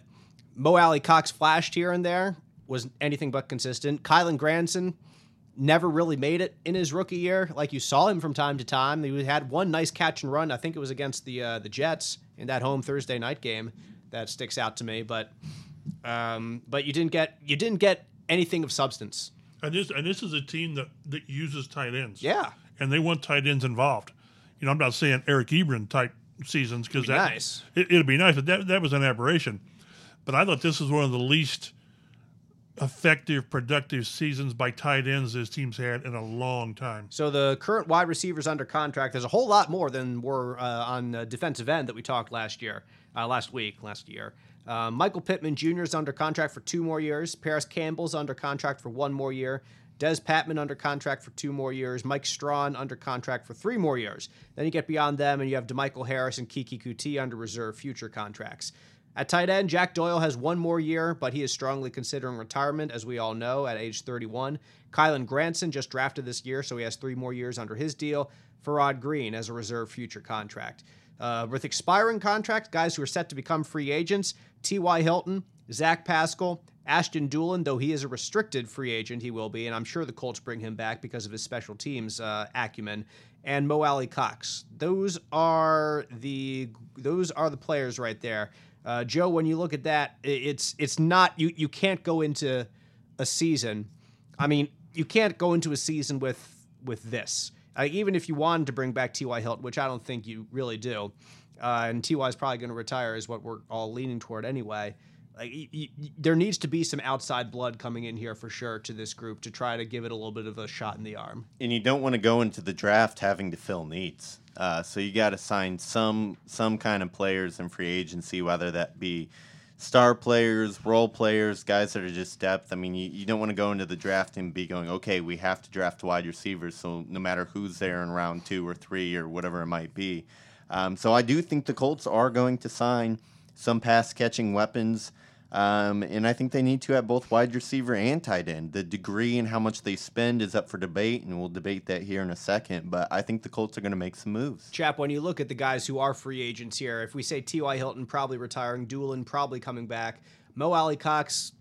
Mo Alie-Cox flashed here and there was anything but consistent. Kylen Granson never really made it in his rookie year. Like you saw him from time to time. He had one nice catch and run. I think it was against the uh, the Jets in that home Thursday night game that sticks out to me. But um, but you didn't get you didn't get anything of substance. And this and this is a team that, that uses tight ends. Yeah. And they want tight ends involved. You know, I'm not saying Eric Ebron type seasons because Be that nice. It, it'd be nice, but that that was an aberration. But I thought this was one of the least effective, productive seasons by tight ends this team's had in a long time. So the current wide receivers under contract, there's a whole lot more than were uh, on defensive end that we talked last year, uh, last week, last year. Uh, Michael Pittman Jr. is under contract for two more years. Parris Campbell's under contract for one more year. Dez Patmon under contract for two more years. Mike Strachan under contract for three more years. Then you get beyond them, and you have DeMichael Harris and Keke Coutee under reserve future contracts. At tight end, Jack Doyle has one more year, but he is strongly considering retirement, as we all know, at age 31. Kylen Granson just drafted this year, so he has three more years under his deal. Farrod Green as a reserve future contract. Uh, with expiring contracts, guys who are set to become free agents, T.Y. Hilton, Zach Pascal, Ashton Dulin, though he is a restricted free agent, he will be, and I'm sure the Colts bring him back because of his special teams uh, acumen, and Mo Alie-Cox. Those are the those are the players right there. Uh, Joe, when you look at that, it's it's not you you can't go into a season. I mean, you can't go into a season with with this. Uh, even if you wanted to bring back T.Y. Hilton, which I don't think you really do, uh, and Ty is probably going to retire, is what we're all leaning toward anyway. Like, y- y- there needs to be some outside blood coming in here for sure to this group to try to give it a little bit of a shot in the arm. and you don't want to go into the draft having to fill needs. Uh, so you got to sign some some kind of players in free agency, whether that be star players, role players, guys that are just depth. I mean, you, you don't want to go into the draft and be going, okay, we have to draft wide receivers. So no matter who's there in round two or three or whatever it might be. Um, so I do think the Colts are going to sign some pass catching weapons. Um, and I think they need to at both wide receiver and tight end. The degree and how much they spend is up for debate, and we'll debate that here in a second. But I think the Colts are going to make some moves. Chap, when you look at the guys who are free agents here, if we say T.Y. Hilton probably retiring, Dulin probably coming back, Mo Alie-Cox,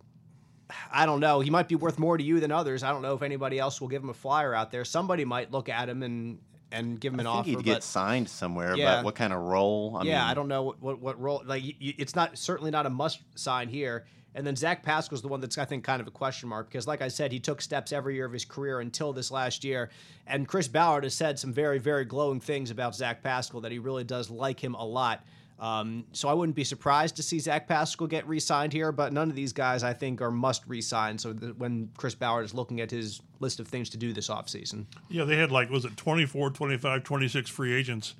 I don't know. He might be worth more to you than others. I don't know if anybody else will give him a flyer out there. Somebody might look at him and and give him an I think offer. he'd get signed somewhere, Yeah. but what kind of role? I yeah, mean, I don't know what, what, what role. Like, it's not certainly not a must sign here. And then Zach Pascal's the one that's I think kind of a question mark because, like I said, he took steps every year of his career until this last year. And Chris Ballard has said some very, very glowing things about Zach Pascal that he really does like him a lot. Um, so I wouldn't be surprised to see Zach Pascal get re-signed here, but none of these guys I think are must re-sign. So that when Chris Ballard is looking at his list of things to do this offseason. Yeah, they had like, was it 24, 25, 26 free agents,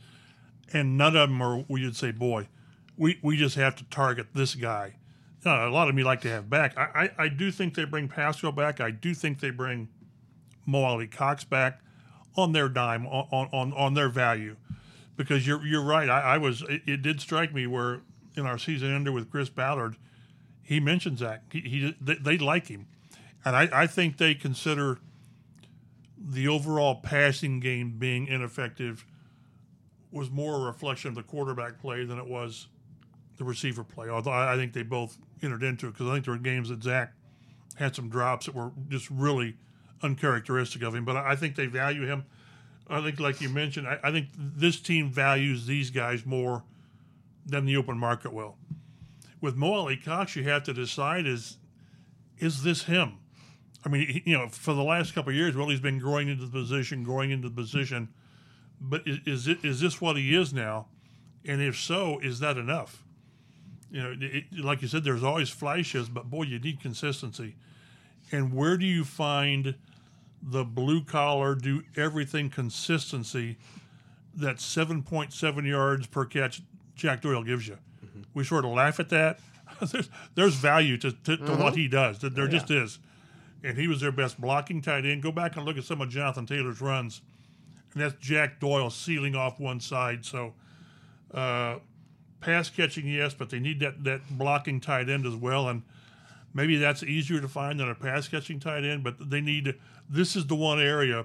and none of them are, we would say, boy, we, we just have to target this guy. No, a lot of you like to have back. I, I, I do think they bring Pascal back. I do think they bring Mo Alie-Cox back on their dime, on, on, on their value. Because you're you're right. I, I was it, it did strike me where in our season ender with Chris Ballard, he mentioned Zach. He, he they, they like him, and I, I think they consider the overall passing game being ineffective was more a reflection of the quarterback play than it was the receiver play. Although I think they both entered into it because I think there were games that Zach had some drops that were just really uncharacteristic of him. But I think they value him. I think, like you mentioned, I, I think this team values these guys more than the open market will. With Mo Alie-Cox, you have to decide is is this him? I mean, you know, for the last couple of years, well, he's been growing into the position, growing into the position. But is, is it is this what he is now? And if so, is that enough? You know, it, like you said, there's always flashes, but boy, you need consistency. And where do you find the blue collar, do everything consistency that 7.7 yards per catch Jack Doyle gives you? We sort of laugh at that. there's there's value to, to, to Mm-hmm. what he does. There Oh, just is. And he was their best blocking tight end. Go back and look at some of Jonathan Taylor's runs. And that's Jack Doyle sealing off one side. So uh, pass catching, yes, but they need that, that blocking tight end as well. And maybe that's easier to find than a pass catching tight end, but they need this is the one area,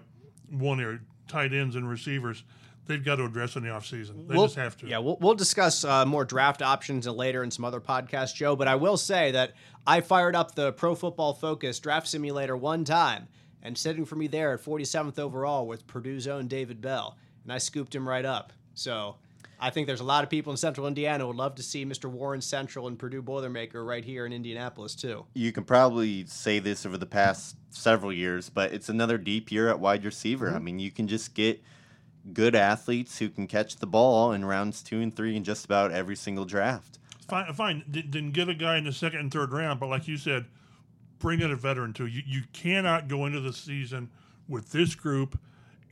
one area, tight ends and receivers they've got to address in the offseason. They We'll- just have to. Yeah, we'll, we'll discuss uh, more draft options later in some other podcasts, Joe. But I will say that I fired up the Pro Football Focus draft simulator one time, and sitting for me there at 47th overall with Purdue's own David Bell, and I scooped him right up. So I think there's a lot of people in Central Indiana who would love to see Mr. Warren Central and Purdue Boilermaker right here in Indianapolis too. You can probably say this over the past several years, but it's another deep year at wide receiver. Mm-hmm. I mean, you can just get good athletes who can catch the ball in rounds two and three in just about every single draft. Fine, fine. Did, didn't get a guy in the second and third round, but like you said, bring in a veteran too. You you cannot go into the season with this group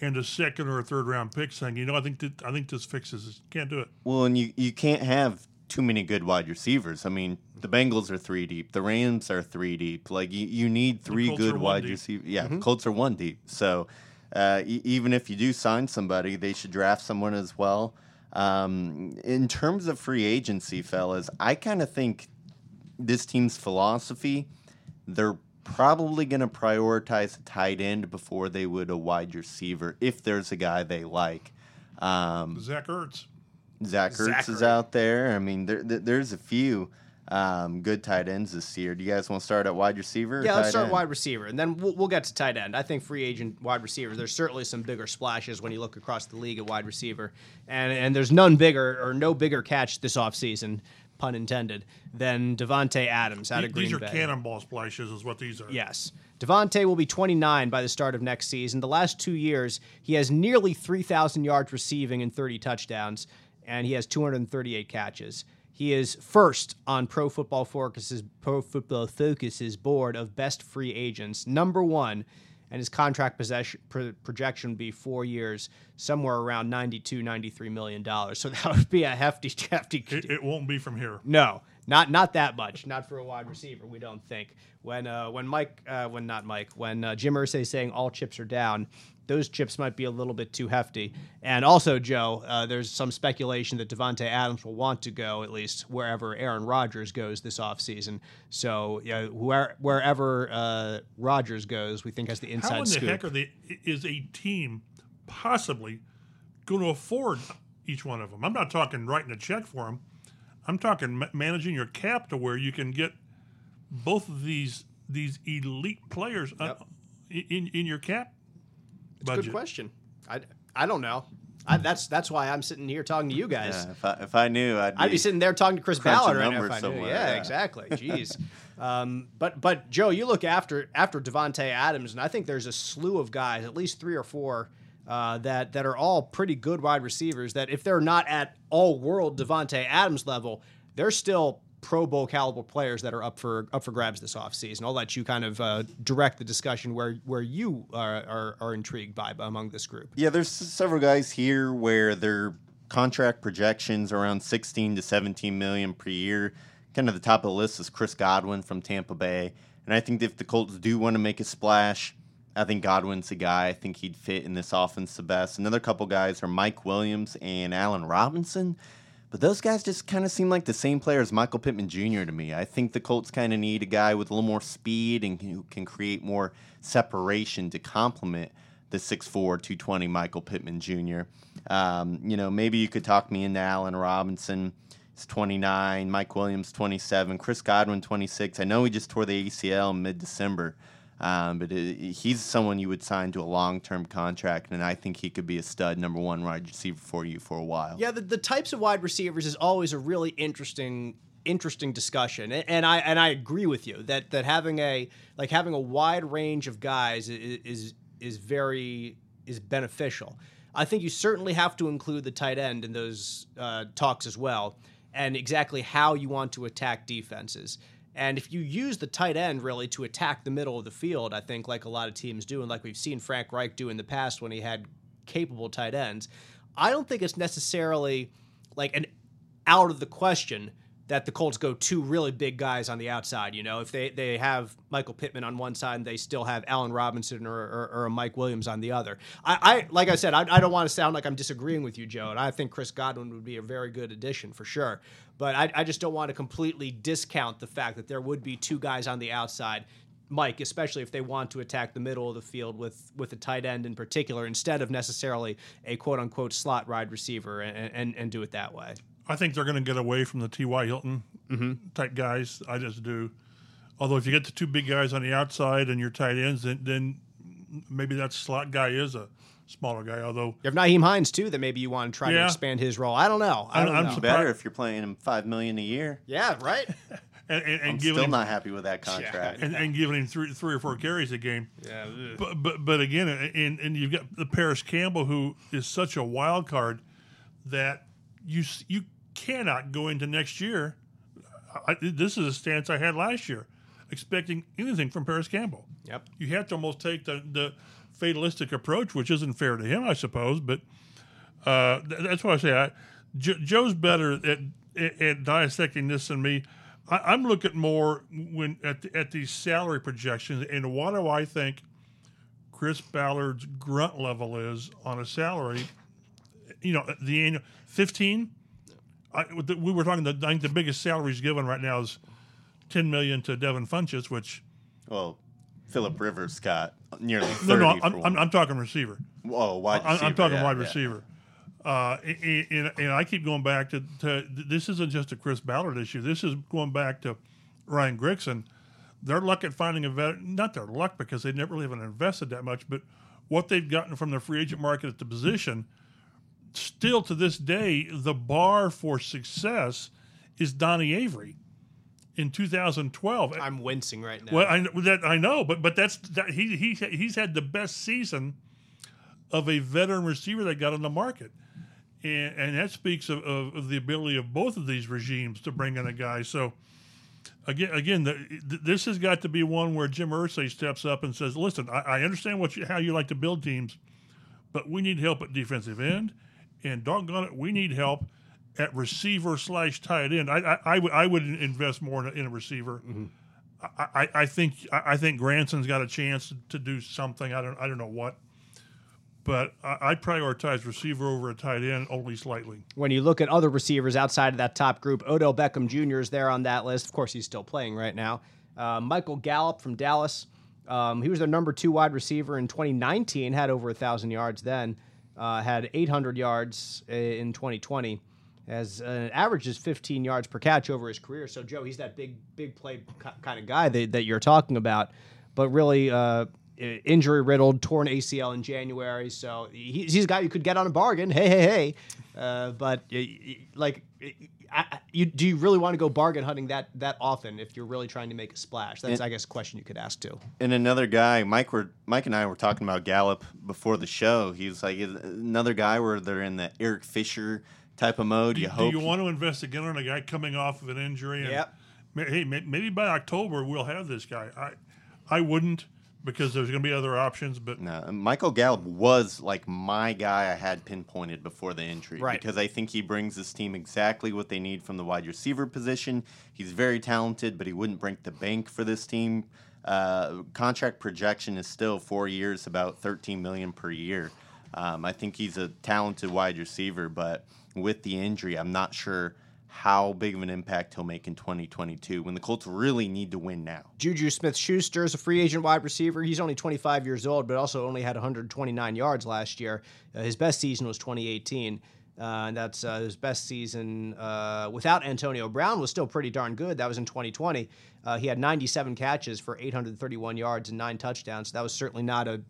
and a second or a third round pick saying, you know, I think that, I think this fixes this. Can't do it. Well, and you, you can't have too many good wide receivers. I mean, the Bengals are three deep, the Rams are three deep. Like you, you need three good wide receivers. Yeah, Colts are one deep. So uh, e- even if you do sign somebody, they should draft someone as well. Um, in terms of free agency, fellas, I kind of think this team's philosophy, they're probably going to prioritize a tight end before they would a wide receiver if there's a guy they like. Um, Zach Ertz. Zach Ertz is out there. I mean, there, there, there's a few um, good tight ends this year. Do you guys want to start at wide receiver? or Yeah, let's start end? wide receiver, and then we'll, we'll get to tight end. I think free agent wide receivers. There's certainly some bigger splashes when you look across the league at wide receiver, and and there's none bigger or no bigger catch this offseason, pun intended, than Davante Adams out of Green These are Bay. cannonball splashes, is what these are. Yes. Davante will be 29 by the start of next season. The last two years, he has nearly 3,000 yards receiving and 30 touchdowns, and he has 238 catches. He is first on Pro Football Focus's Pro Football Focus's board of best free agents, number one, and his contract possession, pro, projection would be four years, somewhere around 92, 93 million dollars. So that would be a hefty, hefty. It, it won't be from here. No, not not that much. Not for a wide receiver. We don't think. When uh, when Mike, uh, when not Mike, when uh, Jim Irsay is saying all chips are down, those chips might be a little bit too hefty. And also, Joe, uh, there's some speculation that Davante Adams will want to go at least wherever Aaron Rodgers goes this offseason. So yeah, where, wherever uh, Rodgers goes, we think has the inside How in the heck are they? Is a team possibly going to afford each one of them? I'm not talking writing a check for them. I'm talking ma- managing your cap to where you can get both of these these elite players uh, in in your cap budget. Good question. I, I don't know. I, that's that's why I'm sitting here talking to you guys. Yeah, if, I, if I knew, I'd be, I'd be sitting there talking to Chris Ballard right now if I knew. Yeah, yeah. exactly. Jeez. um, but but Joe, you look after after Davante Adams, and I think there's a slew of guys, at least three or four, uh, that that are all pretty good wide receivers. That if they're not at all world Davante Adams level, they're still Pro Bowl caliber players that are up for up for grabs this offseason. I'll let you kind of uh, direct the discussion where where you are, are are intrigued by among this group. Yeah, there's several guys here where their contract projections around 16 to 17 million per year. Kind of the top of the list is Chris Godwin from Tampa Bay, and I think if the Colts do want to make a splash, I think Godwin's a guy. I think he'd fit in this offense the best. Another couple guys are Mike Williams and Allen Robinson. But those guys just kind of seem like the same player as Michael Pittman Jr. to me. I think the Colts kind of need a guy with a little more speed and who can create more separation to complement the 6'4", 220 Michael Pittman Jr. Um, you know, maybe you could talk me into Allen Robinson. He's 29, Mike Williams 27, Chris Godwin 26. I know he just tore the ACL in mid-December. Um, but it, he's someone you would sign to a long-term contract, and I think he could be a stud number one wide receiver for you for a while. Yeah, the, the types of wide receivers is always a really interesting interesting discussion, and, I and I agree with you that that having a like having a wide range of guys is is, is very is beneficial. I think you certainly have to include the tight end in those uh, talks as well, and exactly how you want to attack defenses. And if you use the tight end really to attack the middle of the field, I think like a lot of teams do, and like we've seen Frank Reich do in the past when he had capable tight ends, I don't think it's necessarily like an out of the question that the Colts go two really big guys on the outside. You know, if they, they have Michael Pittman on one side and they still have Allen Robinson or, or, or Mike Williams on the other. I, I like I said, I, I don't want to sound like I'm disagreeing with you, Joe, and I think Chris Godwin would be a very good addition for sure. But I, I just don't want to completely discount the fact that there would be two guys on the outside Mike, especially if they want to attack the middle of the field with with a tight end in particular, instead of necessarily a quote unquote slot wide receiver, and, and, and do it that way. I think they're going to get away from the T.Y. Hilton mm-hmm. type guys. I just do. Although if you get the two big guys on the outside and your tight ends, then, then maybe that slot guy is a smaller guy. Although You have Nyheim Hines too, that maybe you want to try to expand his role. I don't know. I I'm- don't I'm know. surprised- Better if you're playing him five million a year. yeah, right. and, and, and I'm giving still him not happy with that contract. and, and giving him three three or four carries a game. yeah. But but but again, and and you've got the Parris Campbell who is such a wild card that you you cannot go into next year. I, this is a stance I had last year, expecting anything from Parris Campbell. Yep. You have to almost take the the fatalistic approach, which isn't fair to him, I suppose. But uh, th- that's why I say I, Jo- Joe's better at, at, at dissecting this than me. I, I'm looking more when at the, at these salary projections and what do I think Chris Ballard's grunt level is on a salary. You know, the annual fifteen. I, we were talking. The, I think the biggest salaries given right now is ten million to Devin Funchess, which Well, Philip Rivers got nearly no, no, I'm. I'm, I'm talking receiver. oh, wide I- receiver. I'm talking yeah, wide yeah. receiver. Uh, and, and, and I keep going back to, to this isn't just a Chris Ballard issue. This is going back to Ryan Grigson. Their luck at finding a vet, not their luck because they never really haven't invested that much, but what they've gotten from the free agent market at the position, still to this day, the bar for success is Donnie Avery in 2012. I'm wincing right now. Well, I know that I know, but but that's that he he he's had the best season of a veteran receiver that got on the market, and and that speaks of, of, of the ability of both of these regimes to bring in a guy. So again, again, the, th- this has got to be one where Jim Irsay steps up and says, "Listen, I, I understand what you, how you like to build teams, but we need help at defensive end, and doggone it, we need help." At receiver slash tight end, I I, I would I would invest more in a, in a receiver. I, I, I think I I think Granson's got a chance to, to do something. I don't I don't know what, but I, I prioritize receiver over a tight end only slightly. when you look at other receivers outside of that top group, Odell Beckham Jr. is there on that list. Of course, he's still playing right now. Uh, Michael Gallup from Dallas. Um, he was their number two wide receiver in 2019, had over a 1,000 yards then, uh, had 800 yards in 2020, has uh, averages 15 yards per catch over his career. So, Joe, he's that big, big play kind of guy that, that you're talking about. But really, uh, injury riddled, torn ACL in January. So he's a guy you could get on a bargain. Hey, hey, hey. Uh, but like, I, I- you, do you really want to go bargain hunting that that often if you're really trying to make a splash? That's, I guess, a question you could ask too. And another guy, Mike, were Mike and I were talking about Gallup before the show. He was like another guy where they're in the Eric Fisher type of mode. Do, You do hope you want to invest again on a guy coming off of an injury? And Yep. Hey, maybe by October we'll have this guy. I I wouldn't because there's going to be other options. But No, Michael Gallup was like my guy I had pinpointed before the injury Right. because I think he brings this team exactly what they need from the wide receiver position. He's very talented, but he wouldn't break the bank for this team. Uh, contract projection is still four years, about 13 million per year. Um, I think he's a talented wide receiver, but with the injury, I'm not sure how big of an impact he'll make in 2022 when the Colts really need to win now. Juju Smith Schuster is a free agent wide receiver. He's only 25 years old, but also only had 129 yards last year. Uh, his best season was 2018. Uh, and that's uh, his best season uh, without Antonio Brown was still pretty darn good. That was in 2020. Uh, he had 97 catches for 831 yards and nine touchdowns. So that was certainly not a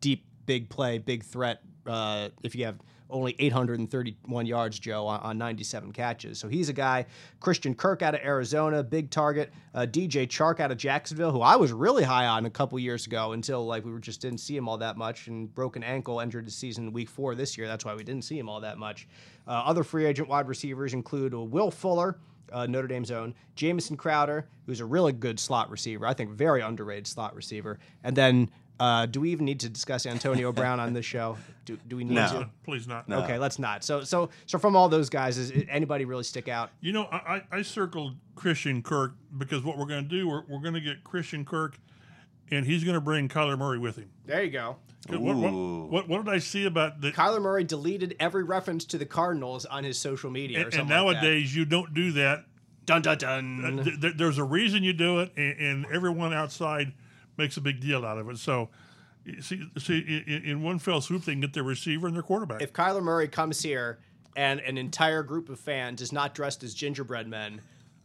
deep, big play, big threat. Uh, if you have only 831 yards, Joe, on, on 97 catches. So he's a guy. Christian Kirk out of Arizona, big target. Uh, DJ Chark out of Jacksonville, who I was really high on a couple years ago until like we just didn't see him all that much. And broken ankle entered the season week four this year. That's why we didn't see him all that much. Uh, other free agent wide receivers include Will Fuller. Uh, Notre Dame's own Jamison Crowder, who's a really good slot receiver, I think very underrated slot receiver, and then Uh, do we even need to discuss Antonio Brown on this show? Do, do we need No. to? Please not. No. Okay, let's not. So so so from all those guys, is anybody really stick out? You know, I, I I circled Christian Kirk because what we're going to do, we're, we're going to get Christian Kirk, and he's going to bring Kyler Murray with him. There you go. What, what, Ooh. what, what did I see about the? Kyler Murray deleted every reference to the Cardinals on his social media. or And, something and like that. nowadays, you don't do that. dun dun dun. Uh, th- th- there's a reason you do it, and, and everyone outside makes a big deal out of it. So, you see, see, in, in one fell swoop, they can get their receiver and their quarterback. if Kyler Murray comes here and an entire group of fans is not dressed as gingerbread men,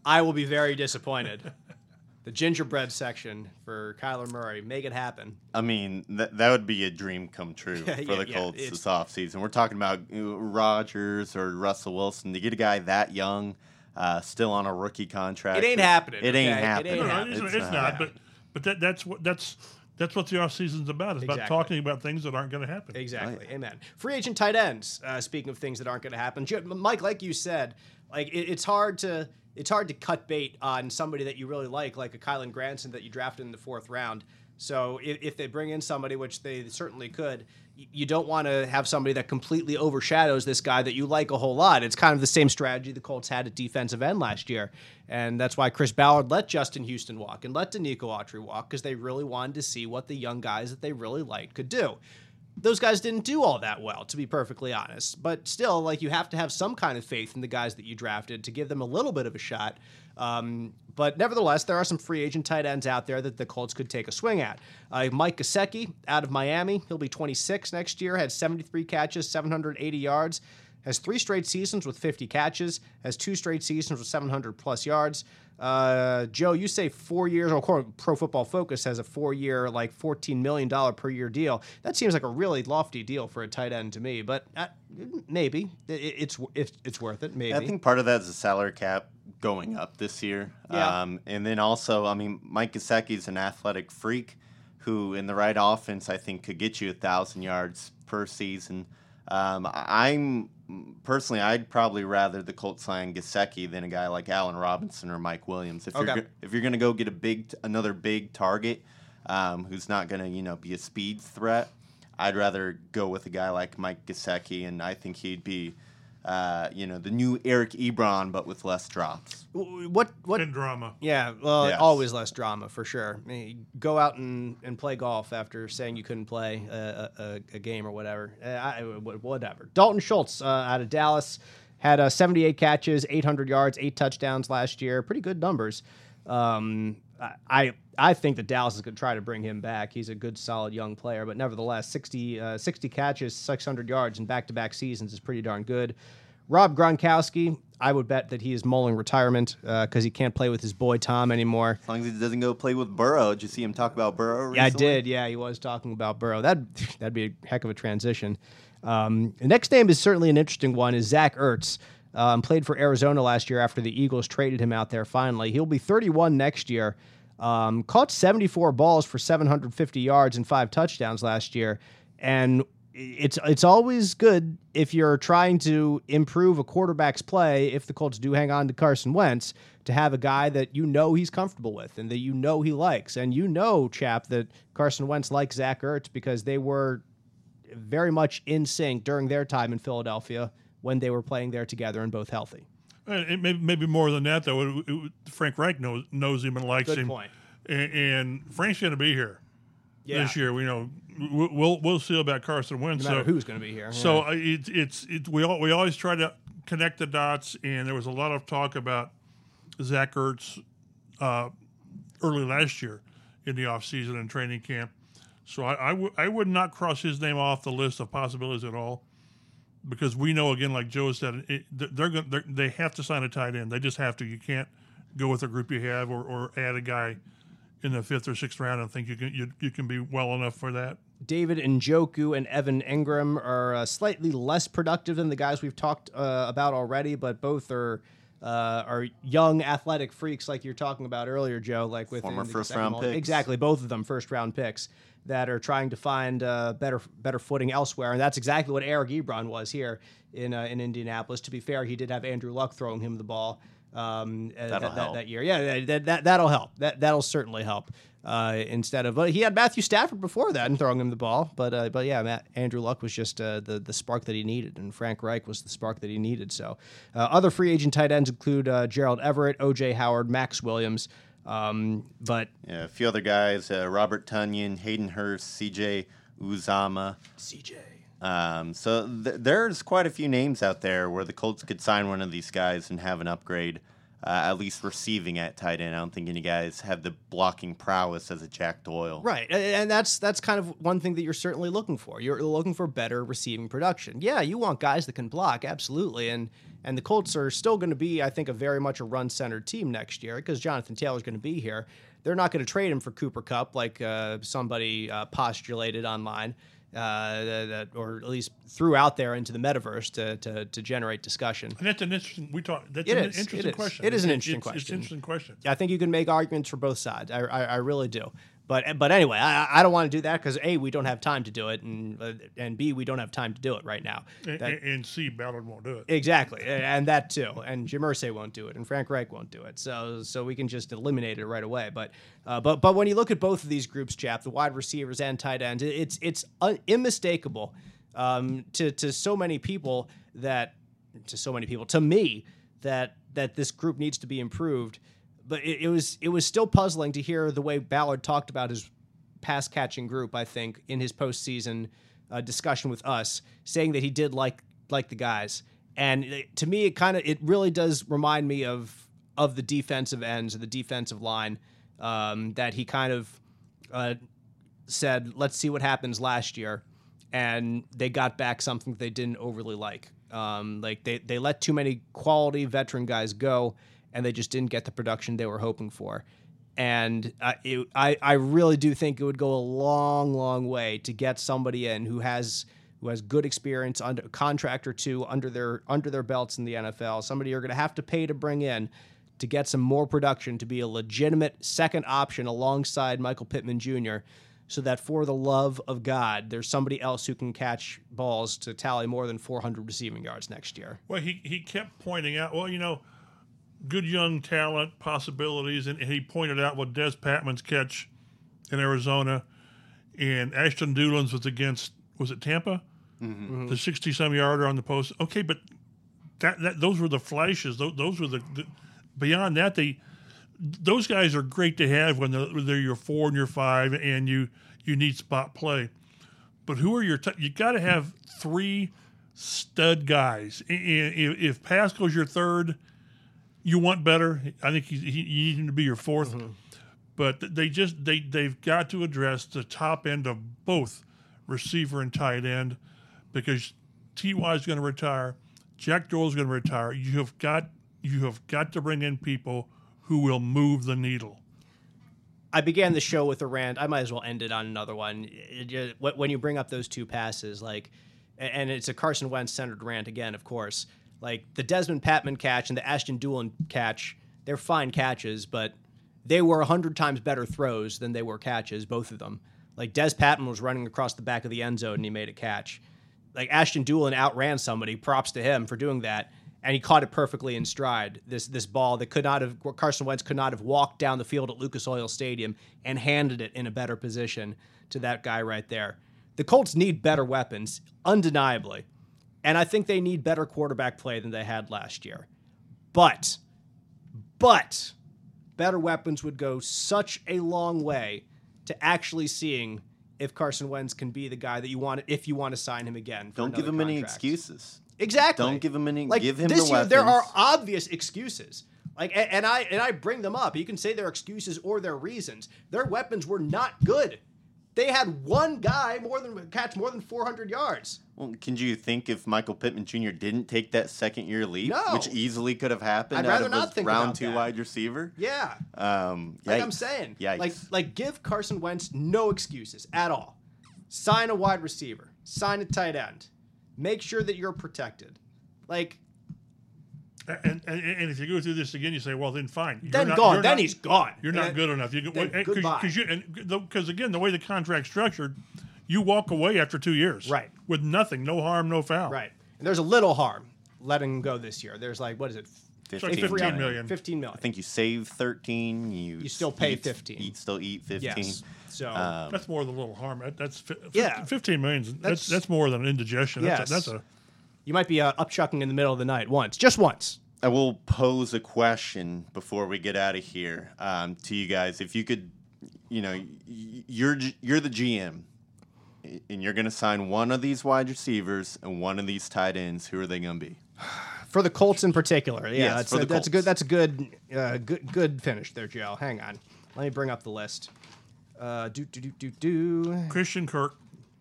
I will be very disappointed. the gingerbread section for Kyler Murray, make it happen. I mean, that that would be a dream come true for Yeah, the Colts it's- this offseason. We're talking about Rodgers or Russell Wilson to get a guy that young, uh, still on a rookie contract. It ain't happening, It ain't okay? It happening. ain't No, no, happening. it's, it's not, but but that, that's what that's that's what the off season's about. It's about talking about things that aren't going to happen. Exactly. Amen. Free agent tight ends. Uh, speaking of things that aren't going to happen, Mike, like you said, like it, it's hard to it's hard to cut bait on somebody that you really like, like a Kylen Granson that you drafted in the fourth round. So if, if they bring in somebody, which they certainly could, y- you don't want to have somebody that completely overshadows this guy that you like a whole lot. It's kind of the same strategy the Colts had at defensive end last year, and that's why Chris Ballard let Justin Houston walk and let Denico Autry walk because they really wanted to see what the young guys that they really liked could do those guys didn't do all that well, to be perfectly honest. But still, like you have to have some kind of faith in the guys that you drafted to give them a little bit of a shot. Um, but nevertheless, there are some free agent tight ends out there that the Colts could take a swing at. Uh, Mike Gesicki out of Miami, he'll be 26 next year. Had 73 catches, 780 yards. Has three straight seasons with 50 catches. Has two straight seasons with 700 plus yards. Uh, Joe, you say four years, or Pro Football Focus has a four-year, like $14 million per year deal. That seems like a really lofty deal for a tight end to me, but uh, maybe it, it's it's it's worth it. Maybe. I think part of that is the salary cap going up this year. Yeah. Um, and then also, I mean, Mike Gesicki is an athletic freak who, in the right offense, I think could get you a thousand yards per season. Um, I'm personally, I'd probably rather the Colts sign Gesicki than a guy like Allen Robinson or Mike Williams. If Okay. you're if you're gonna go get a big another big target um, who's not gonna you know be a speed threat, I'd rather go with a guy like Mike Gesicki, and I think he'd be. Uh, you know the new Eric Ebron, but with less drops. What what And drama. Yeah, well, Yes. always less drama for sure. I mean, go out and, and play golf after saying you couldn't play a, a, a game or whatever. Uh, I, whatever. Dalton Schultz uh, out of Dallas had uh, 78 catches, 800 yards, eight touchdowns last year. Pretty good numbers. Um, I I think that Dallas is going to try to bring him back. He's a good, solid young player, but nevertheless, 60, uh, 60 catches, 600 yards in back to back seasons is pretty darn good. Rob Gronkowski, I would bet that he is mulling retirement because he can't play with his boy Tom anymore. As long as he doesn't go play with Burrow. Did you see him talk about Burrow? Recently? Yeah, I did. Yeah, he was talking about Burrow. That that'd be a heck of a transition. Um, the next name is certainly an interesting one. Is Zach Ertz? Um, played for Arizona last year after the Eagles traded him out there. Finally, he'll be 31 next year. Um, caught 74 balls for 750 yards and five touchdowns last year, and it's it's always good if you're trying to improve a quarterback's play. If the Colts do hang on to Carson Wentz, to have a guy that you know he's comfortable with and that you know he likes, and you know, chap, that Carson Wentz likes Zach Ertz because they were very much in sync during their time in Philadelphia when they were playing there together and both healthy. And it may, maybe more than that, though. It, it, Frank Reich knows knows him and likes Good him. point. And, and Frank's going to be here Yeah, this year. We know we'll we'll, see about Carson Wentz. no matter so who's going to be here. so Yeah. it, it's it, we all, we always try to connect the dots, and there was a lot of talk about Zach Ertz uh, early last year in the offseason and training camp. So I I I would not cross his name off the list of possibilities at all, because we know again, like Joe said, it, they're going they have to sign a tight end. They just have to. You can't go with a group you have or, or add a guy in the fifth or sixth round and think you can you, you can be well enough for that. David Njoku and Evan Engram are uh, slightly less productive than the guys we've talked uh, about already, but both are uh, are young athletic freaks like you're talking about earlier, Joe. Like with Former first round picks. exactly both of them first round picks that are trying to find uh, better better footing elsewhere, and that's exactly what Eric Ebron was here in uh, in Indianapolis. To be fair, he did have Andrew Luck throwing him the ball um, that, that, that year. Yeah, that, that that'll help. That that'll certainly help. Uh, instead of. But he had Matthew Stafford before that and throwing him the ball. But uh, but yeah, Matt, Andrew Luck was just uh, the the spark that he needed, and Frank Reich was the spark that he needed. So uh, other free agent tight ends include uh, Gerald Everett, O.J. Howard, Maxx Williams. Um, but Yeah, a few other guys: uh, Robert Tonyan, Hayden Hurst, C.J. Uzomah. CJ. Um, so th- there's quite a few names out there where the Colts could sign one of these guys and have an upgrade, uh, at least receiving at tight end. I don't think any guys have the blocking prowess as a Jack Doyle. Right, and that's that's kind of one thing that you're certainly looking for. You're looking for better receiving production. Yeah, you want guys that can block, absolutely, and and the Colts are still going to be, I think, a very much a run-centered team next year because Jonathan Taylor's going to be here. They're not going to trade him for Cooper Kupp like uh, somebody uh, postulated online. Uh, that, or at least threw out there into the metaverse to, to, to generate discussion. And that's an interesting. We talk. That's It an is, interesting is. question. It is an interesting it's- It's question. an interesting question. I think you can make arguments for both sides. I, I, I really do. But but anyway, I, I don't want to do that because a we don't have time to do it, and uh, and b we don't have time to do it right now. And, That- and C. Ballard won't do it. exactly, and that too. And Jim Irsay won't do it, and Frank Reich won't do it. So so we can just eliminate it right away. But uh, but but when you look at both of these groups, chap, the wide receivers and tight ends, it's it's un- unmistakable um, to to so many people that to so many people to me that that this group needs to be improved. But it, it was it was still puzzling to hear the way Ballard talked about his pass catching group. I think in his postseason uh, discussion with us, saying that he did like like the guys, and it- to me, it kind of it really does remind me of of the defensive ends of the defensive line um, that he kind of uh, said, let's see what happens last year. And they got back something they didn't overly like. Um, like they, they let too many quality veteran guys go and they just didn't get the production they were hoping for. And I, it, I, I really do think it would go a long, long way to get somebody in who has who has good experience under a contract or two under their under their belts in the NFL. Somebody you're going to have to pay to bring in to get some more production to be a legitimate second option alongside Michael Pittman Jr. So that for the love of God, there's somebody else who can catch balls to tally more than 400 receiving yards next year. Well, he, he kept pointing out, well, you know, good young talent, possibilities, and he pointed out what Dez Patmon's catch in Arizona, and Ashton Dulin's was against was it Tampa, mm-hmm. the sixty some yarder on the post. Okay, but that, that those were the flashes. Those, those were the, the beyond that they those guys are great to have when they're, when they're your four and your five, and you you need spot play. But who are your? T- you got to have three stud guys. I- i- If, if Pascal's your third, you want better. I think he, he, you need him to be your 4th mm-hmm. But they just they they've got to address the top end of both receiver and tight end because Ty is going to retire, Jack Doyle is going to retire. You have got you have got to bring in people who will move the needle. I began the show with a rant. I might as well end it on another one. It- it- when you bring up those two passes, like, and it's a Carson Wentz centered rant again, of course. Like the Dezmon Patmon catch and the Ashton Dulin catch, they're fine catches, but they were a hundred times better throws than they were catches, both of them. Like Dez Patmon was running across the back of the end zone and he made a catch. Like Ashton Dulin outran somebody. Props to him for doing that and he caught it perfectly in stride. This this ball that could not have Carson Wentz could not have walked down the field at Lucas Oil Stadium and handed it in a better position to that guy right there. The Colts need better weapons, undeniably, and I think they need better quarterback play than they had last year. But, but, better weapons would go such a long way to actually seeing if Carson Wentz can be the guy that you want if you want to sign him again. for Don't give him any excuses. Exactly. Don't give him any- Like give him this the year, there are obvious excuses. Like, a- and I and I bring them up. You can say their excuses or their reasons. Their weapons were not good. They had one guy more than catch more than 400 yards. Well, can you think if Michael Pittman Jr. didn't take that second year leap, No. which easily could have happened I'd out rather of not a think round two that. wide receiver? Yeah. Um, Like I'm saying, Yikes. like like give Carson Wentz no excuses at all. Sign a wide receiver, sign a tight end, make sure that you're protected. Like And, and, and if you go through this again, you say, well, then fine. You're then not- gone. you're Then not- he's gone. You're not And- good enough. You go then because goodbye. you and because again the way the contract's structured, you walk away after two years, Right. with nothing, no harm, no foul. Right. And there's a little harm letting him go this year. There's like what is it, It's like 15 15 million. million. 15 million. I think you save 13. You You still pay eat- 15. Eat, still eat 15. yes. So Um, That's more than a little harm. That, that's fi- Yeah. 15 million. That's, That's- that's more than indigestion. That's, Yes. a, that's a you might be uh, upchucking in the middle of the night once, just once. I will pose a question before we get out of here um, to you guys. If you could, you know, you're you're the GM, and you're going to sign one of these wide receivers and one of these tight ends. Who are they going to be? For the Colts in particular, yeah, Yes, that's for a, the that's a good that's a good uh, good good finish there, Joe. Hang on, let me bring up the list. Uh, do do do do do. Christian Kirk.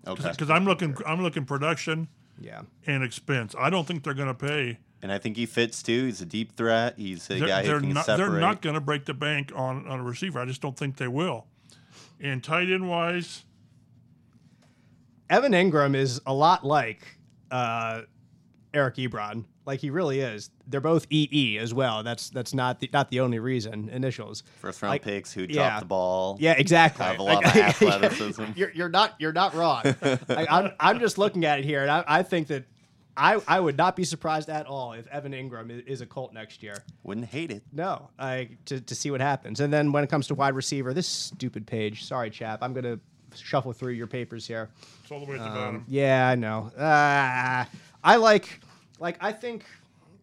Okay. Because I'm looking, I'm looking production Yeah, and expense. I don't think they're going to pay. And I think he fits too. He's a deep threat. He's a They're, guy they're who can not. separate. They're not going to break the bank on on a receiver. I just don't think they will. And tight end wise, Evan Engram is a lot like uh, Eric Ebron. Like he really is. They're both EE as well. That's that's not the, not the only reason. Initials. First round Like, picks who drop yeah. the ball. Yeah, exactly. Have a lot Like- of athleticism. you're, you're not you're not wrong. Like, I'm I'm just looking at it here, and I, I think that I I would not be surprised at all if Evan Engram is, is a Colt next year. Wouldn't hate it. No, I to to see what happens. And then when it comes to wide receiver, this stupid page. Sorry, chap. I'm gonna shuffle through your papers here. it's all the way at the Um, bottom. yeah, I know. Uh, I like, like I think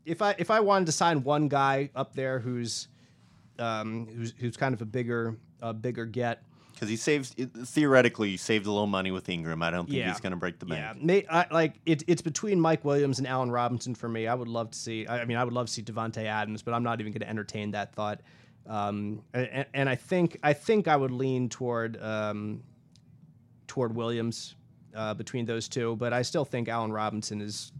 if I if I wanted to sign one guy up there who's, um, who's who's kind of a bigger a bigger get. Because he saves theoretically, you saved a little money with Engram. I don't think Yeah. he's going to break the Yeah, bank. may, I, like it, it's between Mike Williams and Allen Robinson for me. I would love to see. I I mean, I would love to see Davante Adams, but I'm not even going to entertain that thought. Um, and, and I think I think I would lean toward um, toward Williams uh, between those two, but I still think Allen Robinson is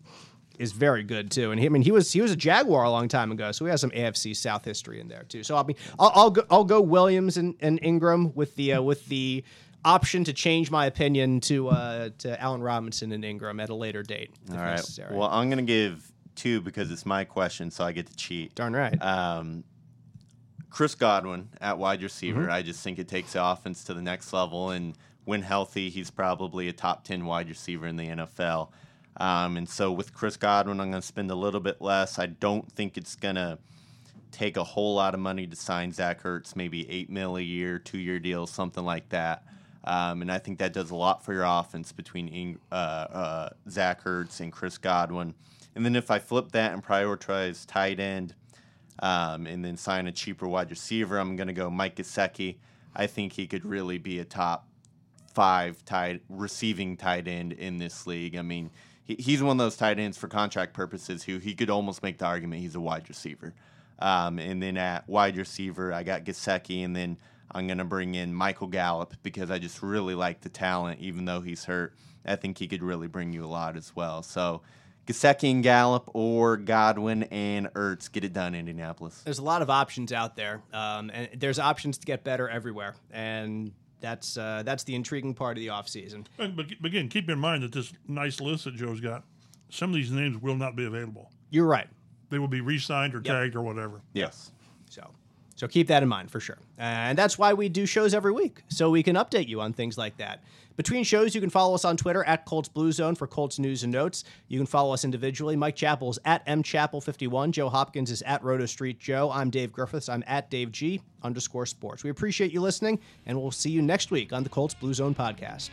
is very good too. And he, I mean, he was he was a Jaguar a long time ago, so we have some AFC South history in there too. So I mean, I'll, I'll go I'll go Williams and, and Engram with the uh, with the option to change my opinion to uh, to Allen Robinson and Engram at a later date if All right. necessary. Well, I'm going to give two because it's my question, so I get to cheat. Darn right. Um, Chris Godwin at wide receiver. Mm-hmm. I just think it takes the offense to the next level. And when healthy, he's probably a top 10 wide receiver in the NFL. Um, and so with Chris Godwin, I'm going to spend a little bit less. I don't think it's going to take a whole lot of money to sign Zach Ertz, maybe eight mil a year, two year deal, something like that. Um, and I think that does a lot for your offense between uh, uh, Zach Ertz and Chris Godwin. And then if I flip that and prioritize tight end, um, and then sign a cheaper wide receiver, I'm going to go Mike Gesicki. I think he could really be a top five tight receiving tight end in this league. I mean, he, he's one of those tight ends for contract purposes who he could almost make the argument he's a wide receiver. Um, and then at wide receiver, I got Gesicki, and then I'm going to bring in Michael Gallup because I just really like the talent, even though he's hurt. I think he could really bring you a lot as well. So Gesicki and Gallup or Godwin and Ertz, get it done, Indianapolis. there's a lot of options out there, um, and there's options to get better everywhere, and that's uh, that's the intriguing part of the offseason. But, but again, keep in mind that this nice list that Joe's got, some of these names will not be available. You're right. They will be re-signed or tagged or whatever. Yes. So, keep that in mind for sure. And that's why we do shows every week, so we can update you on things like that. Between shows, you can follow us on Twitter at Colts Blue Zone for Colts news and notes. You can follow us individually. Mike Chappell is at mchappell51. Joe Hopkins is at Roto Street Joe. I'm Dave Griffiths. I'm at Dave G underscore sports. We appreciate you listening, and we'll see you next week on the Colts Blue Zone podcast.